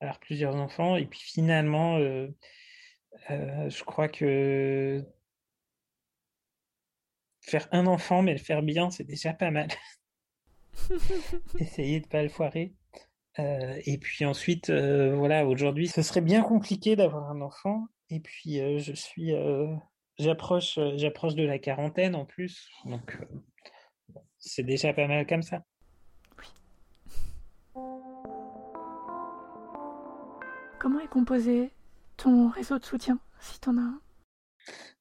avoir plusieurs enfants. Et puis finalement, euh, euh, je crois que faire un enfant, mais le faire bien, c'est déjà pas mal. Essayer de pas le foirer. Euh, et puis ensuite, voilà, aujourd'hui, ce serait bien compliqué d'avoir un enfant. Et puis, je suis, j'approche, j'approche de la quarantaine en plus, donc c'est déjà pas mal comme ça. Comment est composé ton réseau de soutien, si tu en as un?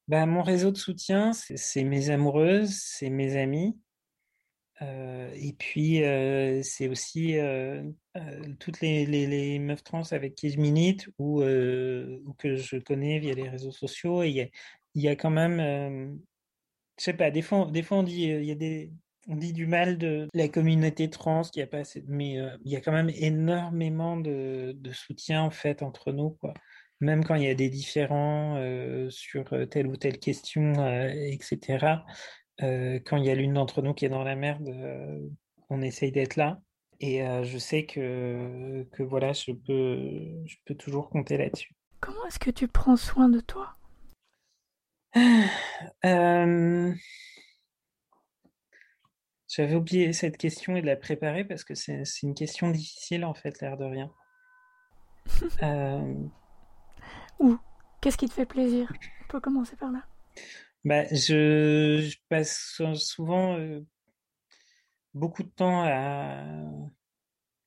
Bah, Mon réseau de soutien, c'est mes amoureuses, c'est mes amis. Et puis, c'est aussi toutes les, meufs trans avec qui je milite ou, que je connais via les réseaux sociaux. Il y a, quand même, je sais pas, des fois, on dit, y a des, on dit du mal de la communauté trans, il y a pas assez, mais il y a quand même énormément de, de, soutien en fait entre nous, quoi. Même quand il y a des différends sur telle ou telle question, etc. Euh, quand il y a l'une d'entre nous qui est dans la merde, on essaye d'être là. Et je sais que, que voilà, je peux, je peux toujours compter là-dessus. Comment est-ce que tu prends soin de toi? J'avais oublié cette question et de la préparer parce que c'est une question difficile en fait, l'air de rien. Ou qu'est-ce qui te fait plaisir? On peut commencer par là. Bah, je, passe souvent euh, beaucoup de temps à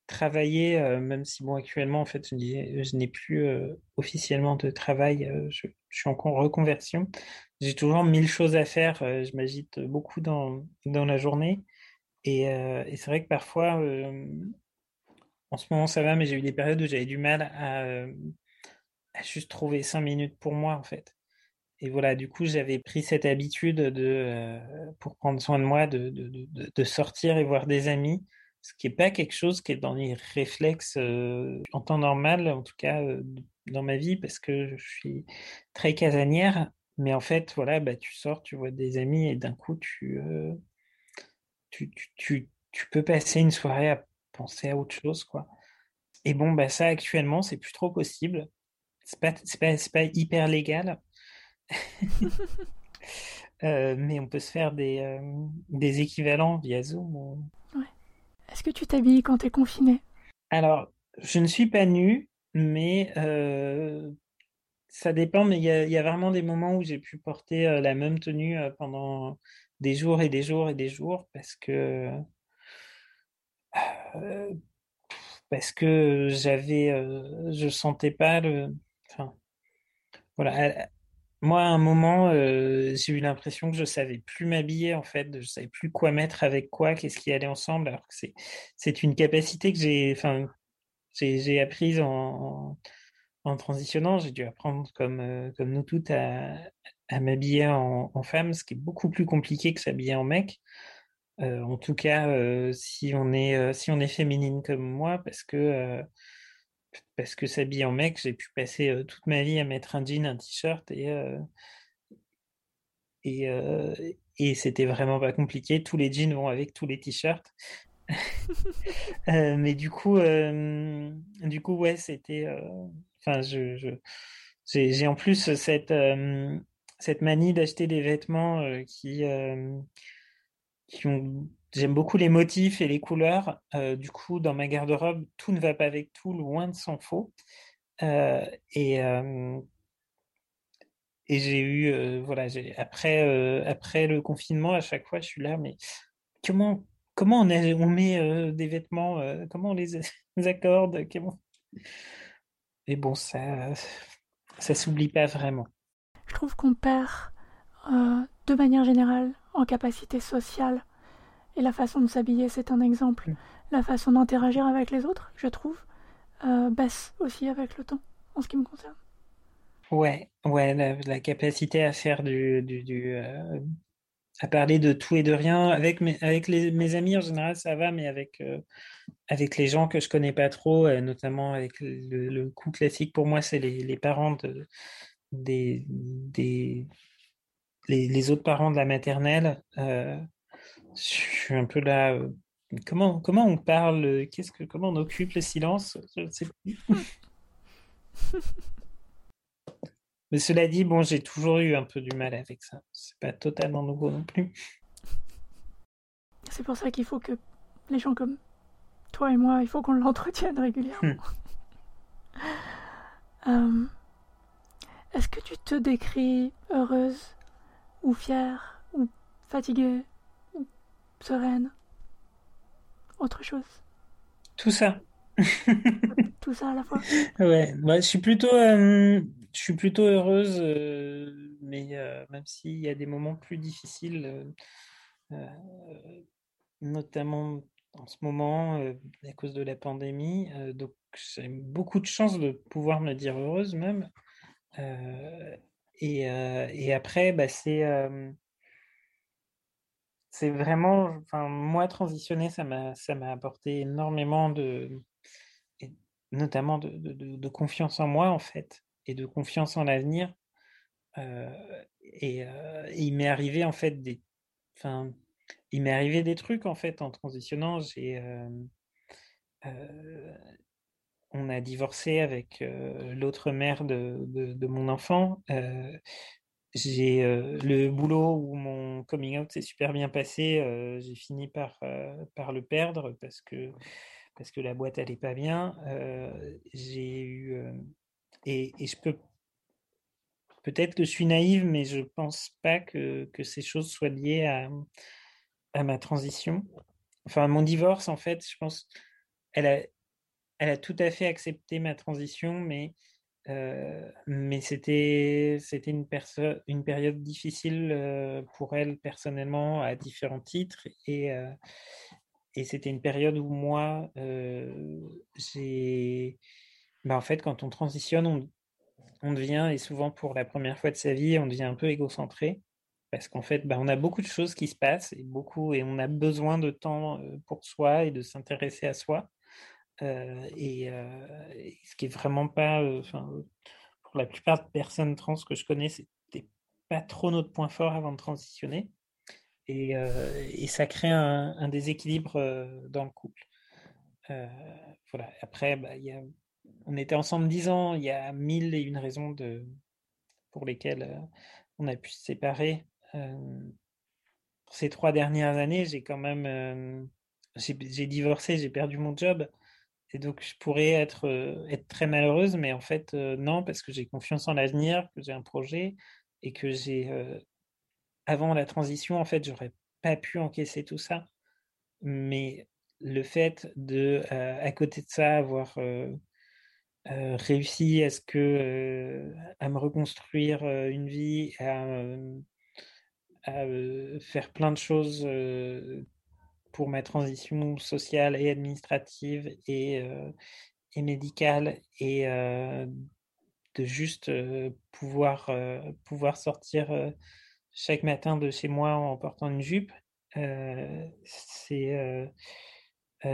travailler, euh, même si bon actuellement en fait je, n'ai plus euh, officiellement de travail, euh, je, suis en reconversion. J'ai toujours mille choses à faire, euh, je m'agite beaucoup dans, dans la journée et, et c'est vrai que parfois en ce moment ça va, mais j'ai eu des périodes où j'avais du mal à, à juste trouver cinq minutes pour moi en fait. Et voilà, du coup, j'avais pris cette habitude de, pour prendre soin de moi, de, de, de, sortir et voir des amis ce qui n'est pas quelque chose qui est dans les réflexes euh, en temps normal, en tout cas euh, dans ma vie, parce que je suis très casanière. Mais en fait, voilà, bah, tu sors, tu vois des amis et d'un coup, tu, euh, tu, tu, tu, tu, peux passer une soirée à penser à autre chose, quoi. Et bon, bah, ça, actuellement, c'est plus trop possible. C'est pas, pas, pas hyper légal. mais on peut se faire des, des équivalents via Zoom. Est-ce que tu t'habilles quand tu es confiné? Alors, je ne suis pas nu, mais ça dépend. Mais il y a, y a, vraiment des moments où j'ai pu porter la même tenue pendant des jours et des jours et des jours parce que parce que j'avais, euh, je sentais pas le, enfin, voilà. Moi, à un moment, euh, j'ai eu l'impression que je savais plus m'habiller en fait, je savais plus quoi mettre avec quoi, qu'est-ce qui allait ensemble, alors que c'est, une capacité que j'ai, apprise en, en, transitionnant. J'ai dû apprendre comme, euh, comme nous toutes à, à m'habiller en, femme, ce qui est beaucoup plus compliqué que s'habiller en mec. Euh, en tout cas, si on est si on est féminine comme moi, parce que parce que s'habiller en mec, j'ai pu passer toute ma vie à mettre un jean, un t-shirt et et, et c'était vraiment pas compliqué. Tous les jeans vont avec tous les t-shirts. mais du coup, du coup, ouais, c'était. Enfin, je, je j'ai en plus cette cette manie d'acheter des vêtements qui J'aime beaucoup les motifs et les couleurs. Euh, du coup, dans ma garde-robe, tout ne va pas avec tout, loin de s'en faut. Euh, et euh, et j'ai eu, voilà, après, après le confinement, à chaque fois, je suis là, mais comment, comment on, on met des vêtements, comment on les, accorde comment... Et bon, ça, ça s'oublie pas vraiment. Je trouve qu'on perd, de manière générale, en capacité sociale. Et la façon de s'habiller, c'est un exemple. Mm. La façon d'interagir avec les autres, je trouve, euh, baisse aussi avec le temps, en ce qui me concerne. Ouais, ouais, la, capacité à faire du, du, euh, à parler de tout et de rien avec mes, avec les, mes amis en général ça va, mais avec euh, avec les gens que je connais pas trop, notamment avec le, coup classique pour moi, c'est les, les parents de, des, des les, autres parents de la maternelle, euh, je suis un peu là. Euh, comment, comment on parle Qu'est-ce que comment on occupe le silence Je ne sais plus. Mais cela dit, bon, j'ai toujours eu un peu du mal avec ça. C'est pas totalement nouveau non plus. C'est pour ça qu'il faut que les gens comme toi et moi, il faut qu'on l'entretienne régulièrement. Hmm. Euh, est-ce que tu te décris heureuse ou fière, ou fatiguée, ou sereine. Autre chose. Tout ça. Tout ça à la fois. Ouais, moi je suis plutôt, euh, je suis plutôt heureuse, euh, mais euh, même s'il y a des moments plus difficiles, notamment en ce moment à cause de la pandémie, donc j'ai beaucoup de chance de pouvoir me dire heureuse même. Et, après, bah, c'est c'est vraiment, enfin, moi, transitionner, ça m'a ça m'a apporté énormément de, notamment de, de, confiance en moi, en fait, et de confiance en l'avenir. Et, il m'est arrivé, en fait, des, enfin, il m'est arrivé des trucs, en fait, en transitionnant. J'ai, on a divorcé avec euh, l'autre mère de, de, mon enfant. Euh, j'ai euh, le boulot où mon coming out s'est super bien passé. j'ai fini par, par le perdre parce que, parce que la boîte allait pas bien. j'ai eu et, et, je peux peut-être que je suis naïve, mais je pense pas que, que ces choses soient liées à, à ma transition. Enfin, mon divorce, en fait, je pense, elle a, elle a tout à fait accepté ma transition, mais, mais c'était, une, une période difficile pour elle personnellement à différents titres. Et, et c'était une période où moi, j'ai. Bah, en fait, quand on transitionne, on, on, devient, et souvent pour la première fois de sa vie, on devient un peu égocentré. Parce qu'en fait, bah, on a beaucoup de choses qui se passent et, beaucoup, et on a besoin de temps pour soi et de s'intéresser à soi. Euh, euh, et, ce qui est vraiment pas, euh, pour la plupart de personnes trans que je connais, c'était pas trop notre point fort avant de transitionner. Et, ça crée un, déséquilibre dans le couple. voilà. Après, bah, on était ensemble dix ans, il y a mille et une raisons pour lesquels on a pu se séparer. ces trois dernières années, j'ai quand même j'ai divorcé, j'ai perdu mon job. Et donc, je pourrais être, être très malheureuse, mais en fait, non, parce que j'ai confiance en l'avenir, que j'ai un projet et que j'ai. avant la transition, en fait, j'aurais pas pu encaisser tout ça. Mais le fait de, à côté de ça, avoir réussi à ce que, à me reconstruire une vie, à, à faire plein de choses pour ma transition sociale et administrative et, et médicale et de juste pouvoir, pouvoir sortir chaque matin de chez moi en portant une jupe, c'est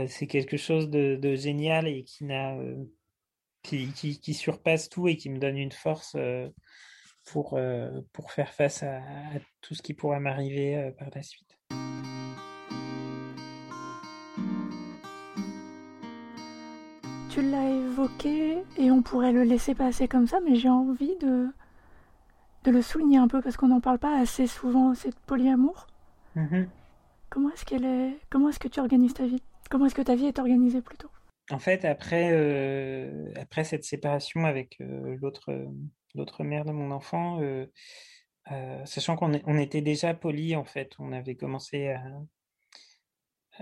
c'est quelque chose de, génial et qui n'a qui, qui, surpasse tout et qui me donne une force pour, pour faire face à, à, tout ce qui pourrait m'arriver par la suite. Tu l'as évoqué et on pourrait le laisser passer comme ça, mais j'ai envie de, de le souligner un peu parce qu'on n'en parle pas assez souvent, cette polyamour. Mm-hmm. Comment est-ce qu'elle est Comment est-ce que tu organises ta vie? Comment est-ce que ta vie est organisée plutôt? En fait, après, euh, après cette séparation avec euh, l'autre l'autre mère de mon enfant, euh, sachant qu'on on était déjà poli en fait, on avait commencé à,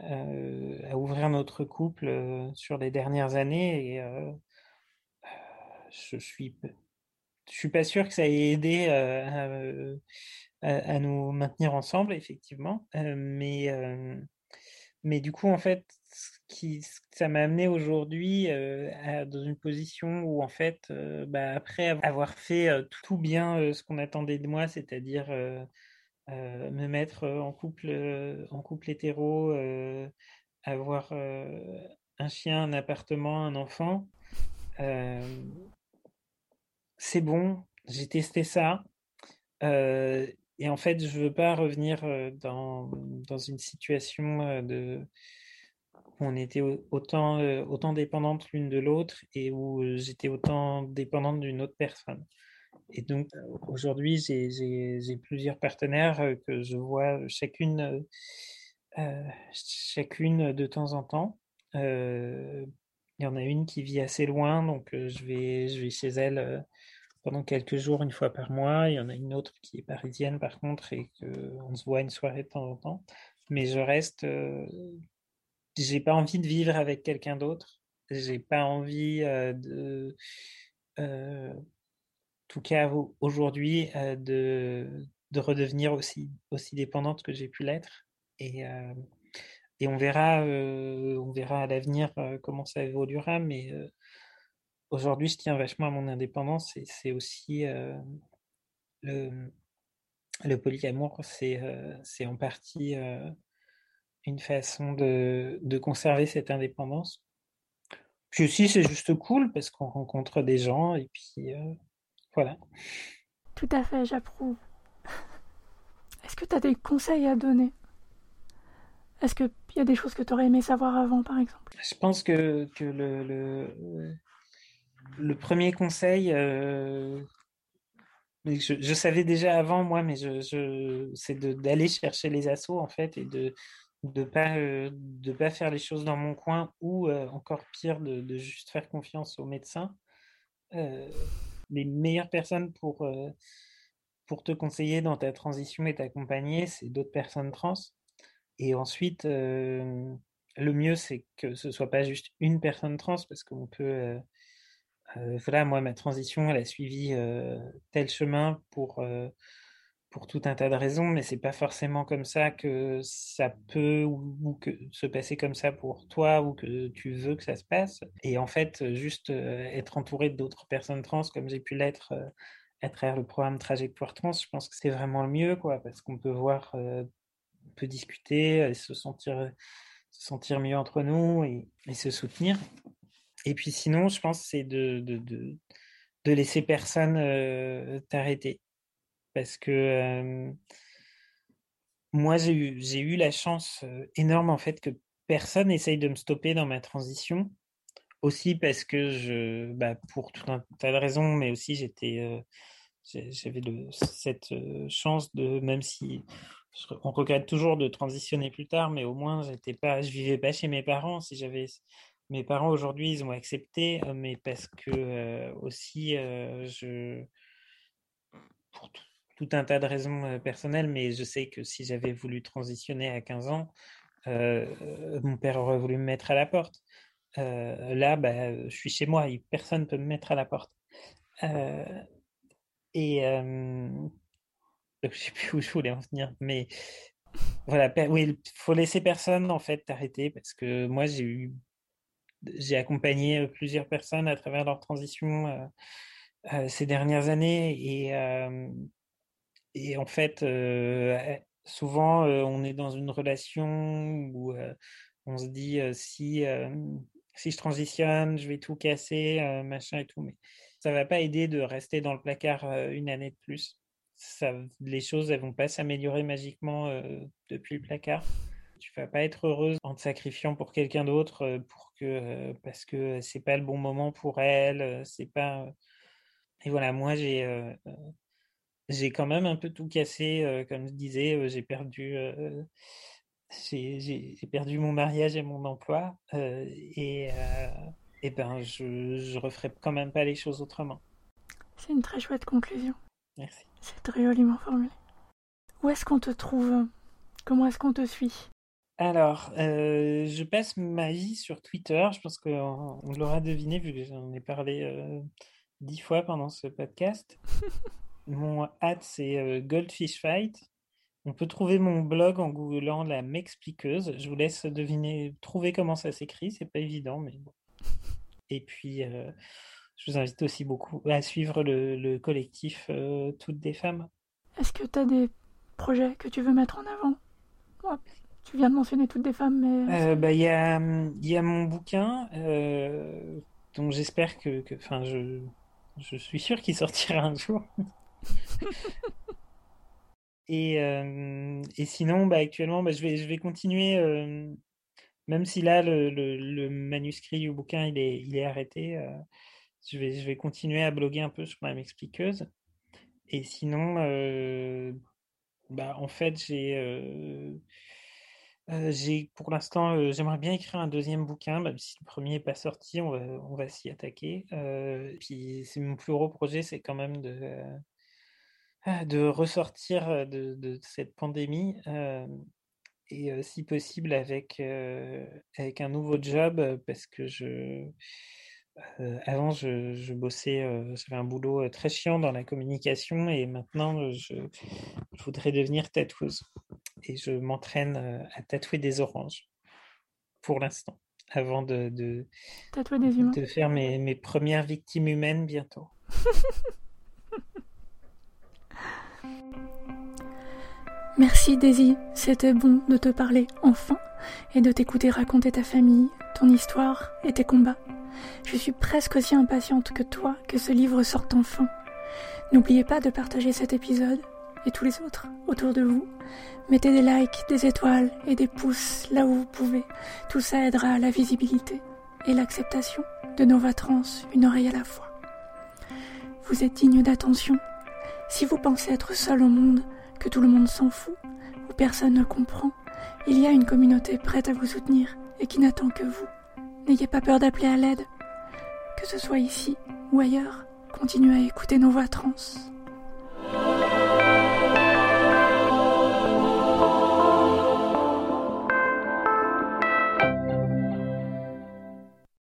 euh, à ouvrir notre couple euh, sur les dernières années et euh, je suis je suis pas sûr que ça ait aidé à, nous maintenir ensemble effectivement mais mais du coup en fait qui, ça m'a amené aujourd'hui dans une position où en fait bah, après avoir fait tout bien ce qu'on attendait de moi c'est-à-dire me mettre en couple, euh, en couple hétéro, euh, avoir un chien, un appartement, un enfant. c'est bon, j'ai testé ça. et en fait, je veux pas revenir dans, dans une situation où on était autant, autant dépendantes l'une de l'autre et où j'étais autant dépendante d'une autre personne. Et donc, aujourd'hui, j'ai plusieurs partenaires que je vois chacune, euh, chacune de temps en temps. Euh, il y en a une qui vit assez loin, donc je, vais, je vais chez elle pendant quelques jours, une fois par mois. Il y en a une autre qui est parisienne, par contre, et qu'on se voit une soirée de temps en temps. Mais je reste. j'ai pas envie de vivre avec quelqu'un d'autre. J'ai pas envie de tout cas aujourd'hui, euh, de, de, redevenir aussi, aussi dépendante que j'ai pu l'être. Et, euh, et on verra, euh, on verra à l'avenir comment ça évoluera. Mais aujourd'hui, je tiens vachement à mon indépendance et c'est aussi le, le polyamour, c'est en partie une façon de, de conserver cette indépendance. Puis aussi, c'est juste cool parce qu'on rencontre des gens et puis voilà. Tout à fait, j'approuve. Est-ce que tu as des conseils à donner? Est-ce qu'il y a des choses que tu aurais aimé savoir avant, par exemple? Je pense que, que le, le, le, premier conseil, euh, je, je, savais déjà avant, moi, mais je, je c'est d'aller chercher les assauts, en fait, et de de pas euh, de pas faire les choses dans mon coin ou euh, encore pire de, de, juste faire confiance aux médecins les meilleures personnes pour, euh, pour te conseiller dans ta transition et t'accompagner, c'est d'autres personnes trans. Et ensuite, euh, le mieux, c'est que ce soit pas juste une personne trans, parce qu'on peut... Euh, voilà, moi, ma transition, elle a suivi tel chemin pour pour tout un tas de raisons, mais c'est pas forcément comme ça que ça peut ou, que se passer comme ça pour toi ou que tu veux que ça se passe. Et en fait, juste euh, être entouré d'autres personnes trans comme j'ai pu l'être euh, à travers le programme Trajectoire Trans, je pense que c'est vraiment le mieux, quoi, parce qu'on peut voir, euh, on peut discuter, se sentir, se sentir mieux entre nous et, se soutenir. Et puis sinon, je pense c'est de, de, de laisser personne t'arrêter parce que moi, j'ai eu, j'ai eu la chance énorme en fait que personne n'essaye de me stopper dans ma transition. Aussi parce que je, bah, pour tout un tas de raisons, mais aussi j'étais, j'avais cette chance de, même si on regrette toujours de transitionner plus tard, mais au moins j'étais pas, je vivais pas chez mes parents. Si j'avais mes parents aujourd'hui, ils ont accepté, mais parce que aussi je pour tout, un tas de raisons personnelles, mais je sais que si j'avais voulu transitionner à 15 ans, mon père aurait voulu me mettre à la porte. là, bah, je suis chez moi, personne ne peut me mettre à la porte. et je sais plus où je voulais en venir, mais voilà, oui, il faut laisser personne en fait t'arrêter parce que moi j'ai eu, j'ai accompagné plusieurs personnes à travers leur transition ces dernières années et et en fait eh, souvent on est dans une relation où on se dit si si je transitionne, je vais tout casser, machin et tout, mais ça va pas aider de rester dans le placard une année de plus les choses elles vont pas s'améliorer magiquement depuis le placard. Tu vas pas être heureuse en te sacrifiant pour quelqu'un d'autre pour que parce que c'est pas le bon moment pour elle, c'est pas et voilà, moi j'ai j'ai quand même un peu tout cassé comme je disais, j'ai perdu j'ai perdu mon mariage et mon emploi et et ben je je referai quand même pas les choses autrement. C'est une très chouette conclusion. Merci. C'est très joliment formulé. Où est-ce qu'on te trouve Comment est-ce qu'on te suit? Alors, euh, je passe ma vie sur Twitter. Je pense qu'on l'aura deviné vu que j'en ai parlé euh, dix fois pendant ce podcast. mon hat, c'est euh, Goldfish Fight. On peut trouver mon blog en googlant la m'expliqueuse. Je vous laisse deviner, trouver comment ça s'écrit. C'est pas évident, mais bon. Et puis, je vous invite aussi beaucoup à suivre le, collectif euh, Toutes des femmes. Est-ce que tu as des projets que tu veux mettre en avant? Tu viens de mentionner Toutes des femmes, mais... Euh, bah, il y, a, y, a, mon bouquin, euh, dont j'espère que... Enfin, je, je suis sûr qu'il sortira un jour. et, et sinon, bah, actuellement, bah, je, vais, je vais continuer même si là le, le, le, manuscrit du bouquin il est, il est arrêté, je vais, je vais continuer à bloguer un peu sur ma m'expliqueuse. Et sinon, euh, bah, en fait, j'ai, euh, euh, j'ai pour l'instant, j'aimerais bien écrire un deuxième bouquin, même si le premier n'est pas sorti, on va, va s'y attaquer. puis, c'est mon plus gros projet, c'est quand même de, de ressortir de, de cette pandémie et si possible avec, avec un nouveau job parce que je avant, je, bossais, j'avais un boulot très chiant dans la communication et maintenant, je, voudrais devenir tatoueuse. Et je m'entraîne à tatouer des oranges pour l'instant, avant de, de, tatouer des humains. de faire mes, mes premières victimes humaines bientôt. Merci Daisy, c'était bon de te parler enfin et de t'écouter raconter ta famille, ton histoire et tes combats. Je suis presque aussi impatiente que toi que ce livre sorte enfin. N'oubliez pas de partager cet épisode et tous les autres autour de vous. Mettez des likes, des étoiles et des pouces là où vous pouvez. Tout ça aidera à la visibilité et l'acceptation de Nova Trans, une oreille à la fois. Vous êtes digne d'attention. Si vous pensez être seul au monde, que tout le monde s'en fout, ou personne ne comprend, il y a une communauté prête à vous soutenir et qui n'attend que vous. N'ayez pas peur d'appeler à l'aide. Que ce soit ici ou ailleurs, continuez à écouter nos voix trans.